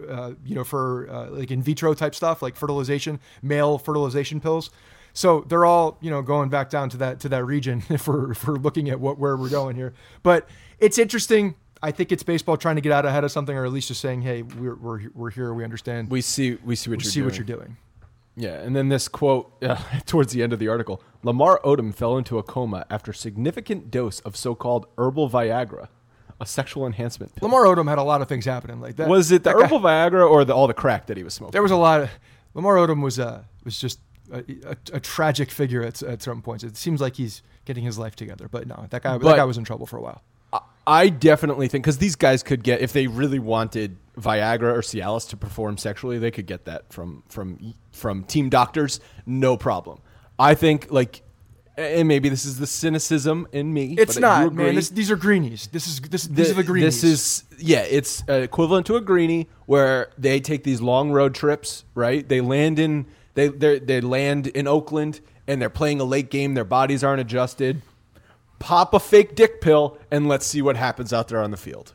Uh, you know, for uh, like in vitro type stuff, like fertilization, male fertilization pills. So they're all, you know, going back down to that to that region if we're if we're looking at what where we're going here. But it's interesting. I think it's baseball trying to get out ahead of something, or at least just saying, "Hey, we're we're, we're here. We understand. We see we see what we you're see doing. what you're doing." Yeah, and then this quote uh, <laughs> towards the end of the article: Lamar Odom fell into a coma after significant dose of so-called herbal Viagra, a sexual enhancement pill. Lamar Odom had a lot of things happening like that. was it the that guy- herbal Viagra or the, all the crack that he was smoking? There was a lot of Lamar Odom was uh was just a, a, a tragic figure at, at certain points. It seems like he's getting his life together, but no, that guy that guy was in trouble for a while. I definitely think because these guys could get if they really wanted Viagra or Cialis to perform sexually, they could get that from from from team doctors, no problem. I think like, and maybe this is the cynicism in me. It's not, agree. man. This, these are greenies. This is this. these are the greenies. This is yeah, it's uh, equivalent to a greenie where they take these long road trips, right? They land in they they they land in Oakland and they're playing a late game. Their bodies aren't adjusted. Pop a fake dick pill and let's see what happens out there on the field.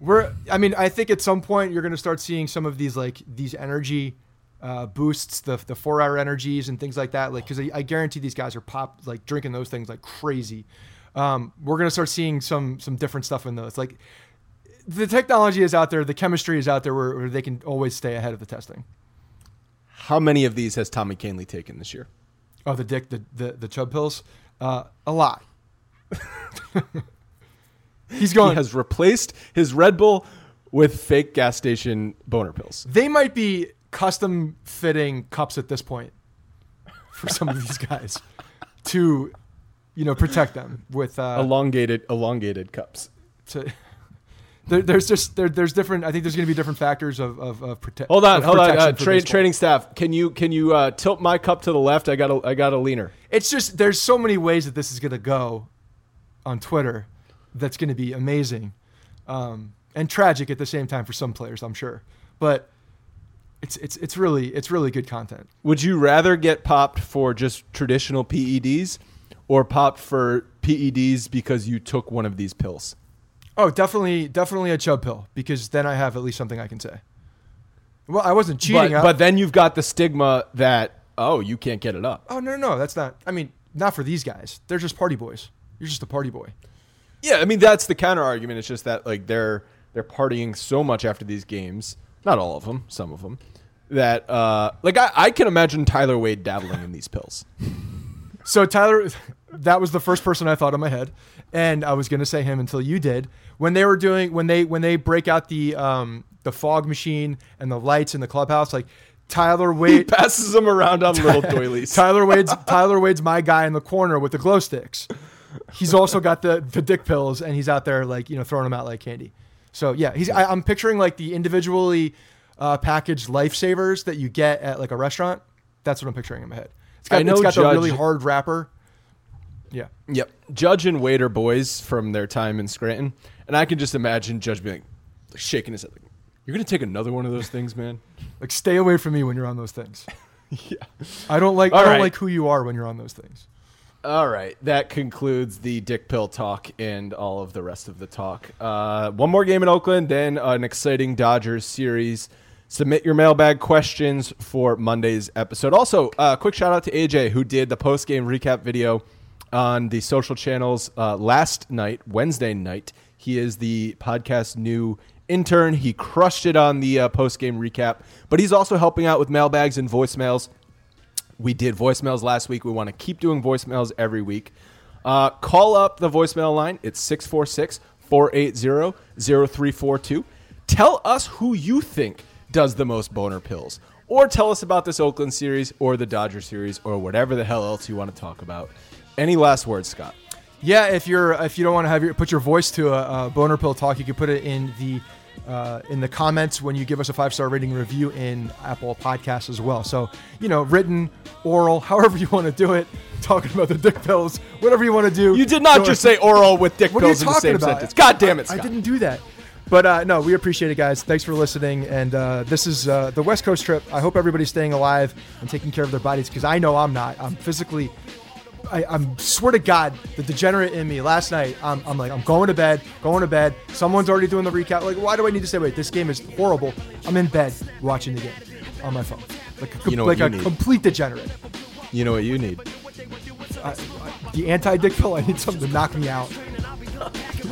We're. I mean, I think at some point you're going to start seeing some of these like these energy uh, boosts, the the four hour energies and things like that. Like, because I, I guarantee these guys are pop like drinking those things like crazy. Um, we're going to start seeing some some different stuff in those. Like, the technology is out there, the chemistry is out there, where, where they can always stay ahead of the testing. How many of these has Tommy Kahnle taken this year? Oh, the dick, the the, the chub pills, uh, a lot. <laughs> He's going. He has replaced his Red Bull with fake gas station boner pills. they might be custom fitting cups at this point for some of these guys <laughs> to, you know, protect them with uh, Elongated elongated cups. to. There, there's just there, there's different. I think there's going to be different factors of of, of prote- Hold on, hold on. Uh, tra- training staff, can you can you uh, tilt my cup to the left? I got a I got a leaner. It's just there's so many ways that this is going to go on Twitter. That's going to be amazing, um, and tragic at the same time for some players, I'm sure. But it's it's it's really it's really good content. Would you rather get popped for just traditional PEDs or popped for PEDs because you took one of these pills? Oh, definitely, definitely a chub pill because then I have at least something I can say. Well, I wasn't cheating. But, I- but then you've got the stigma that oh, you can't get it up. oh no, no, no, that's not. I mean, not for these guys. They're just party boys. You're just a party boy. Yeah, I mean that's the counter argument. It's just that like they're they're partying so much after these games. Not all of them, some of them. That uh, like I, I can imagine Tyler Wade dabbling in these pills. So Tyler, that was the first person I thought in my head, and I was gonna say him until you did. When they were doing when they when they break out the um the fog machine and the lights in the clubhouse, like Tyler <laughs> He Wade. passes them around on little <laughs> doilies. Tyler Wade's <laughs> Tyler Wade's my guy in the corner with the glow sticks. He's also got the the dick pills, and he's out there like you know throwing them out like candy. So yeah, he's. I, I'm picturing like the individually uh, packaged lifesavers that you get at like a restaurant. That's what I'm picturing in my head. It's got, I know it's got the really hard wrapper. Yeah. Yep. Judge and Waiter boys from their time in Scranton. And I can just imagine Judge being like, like shaking his head like, You're gonna take another one of those things, man? <laughs> Like stay away from me when you're on those things. <laughs> yeah. I don't like All I don't right. like who you are when you're on those things. All right. That concludes the dick pill talk and all of the rest of the talk. Uh, one more game in Oakland, then an exciting Dodgers series. Submit your mailbag questions for Monday's episode. Also, uh, quick shout out to AJ who did the post game recap video on the social channels uh, last night, Wednesday night. He is the podcast new intern. He crushed it on the uh, post game recap, but he's also helping out with mailbags and voicemails. We did voicemails last week. We want to keep doing voicemails every week. Uh, call up the voicemail line. It's 646 480 0342. Tell us who you think does the most boner pills. Or tell us about this Oakland series or the Dodger series or whatever the hell else you want to talk about. Any last words, Scott? Yeah, if you're if you don't want to have your put your voice to a, a boner pill talk, you can put it in the uh, in the comments when you give us a five star rating review in Apple Podcasts as well. So you know, written, oral, <laughs> however you want to do it. Talking about the dick pills, whatever you want to do. You did not just say oral with dick What are you pills in the same about? sentence. God damn it, I Scott. didn't do that. But uh, no, we appreciate it, guys. Thanks for listening. And uh, this is uh, the West Coast trip. I hope everybody's staying alive and taking care of their bodies because I know I'm not. I'm physically. I, I'm swear to God, the degenerate in me. Last night, I'm, I'm like, I'm going to bed, going to bed. Someone's already doing the recap. Like, why do I need to say, wait, this game is horrible? I'm in bed watching the game on my phone, like a, You know like a need. complete degenerate. You know what you need? I, I, the anti-dick pill. I need something to knock me out.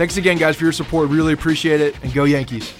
Thanks again, guys, for your support. Really appreciate it, and go Yankees.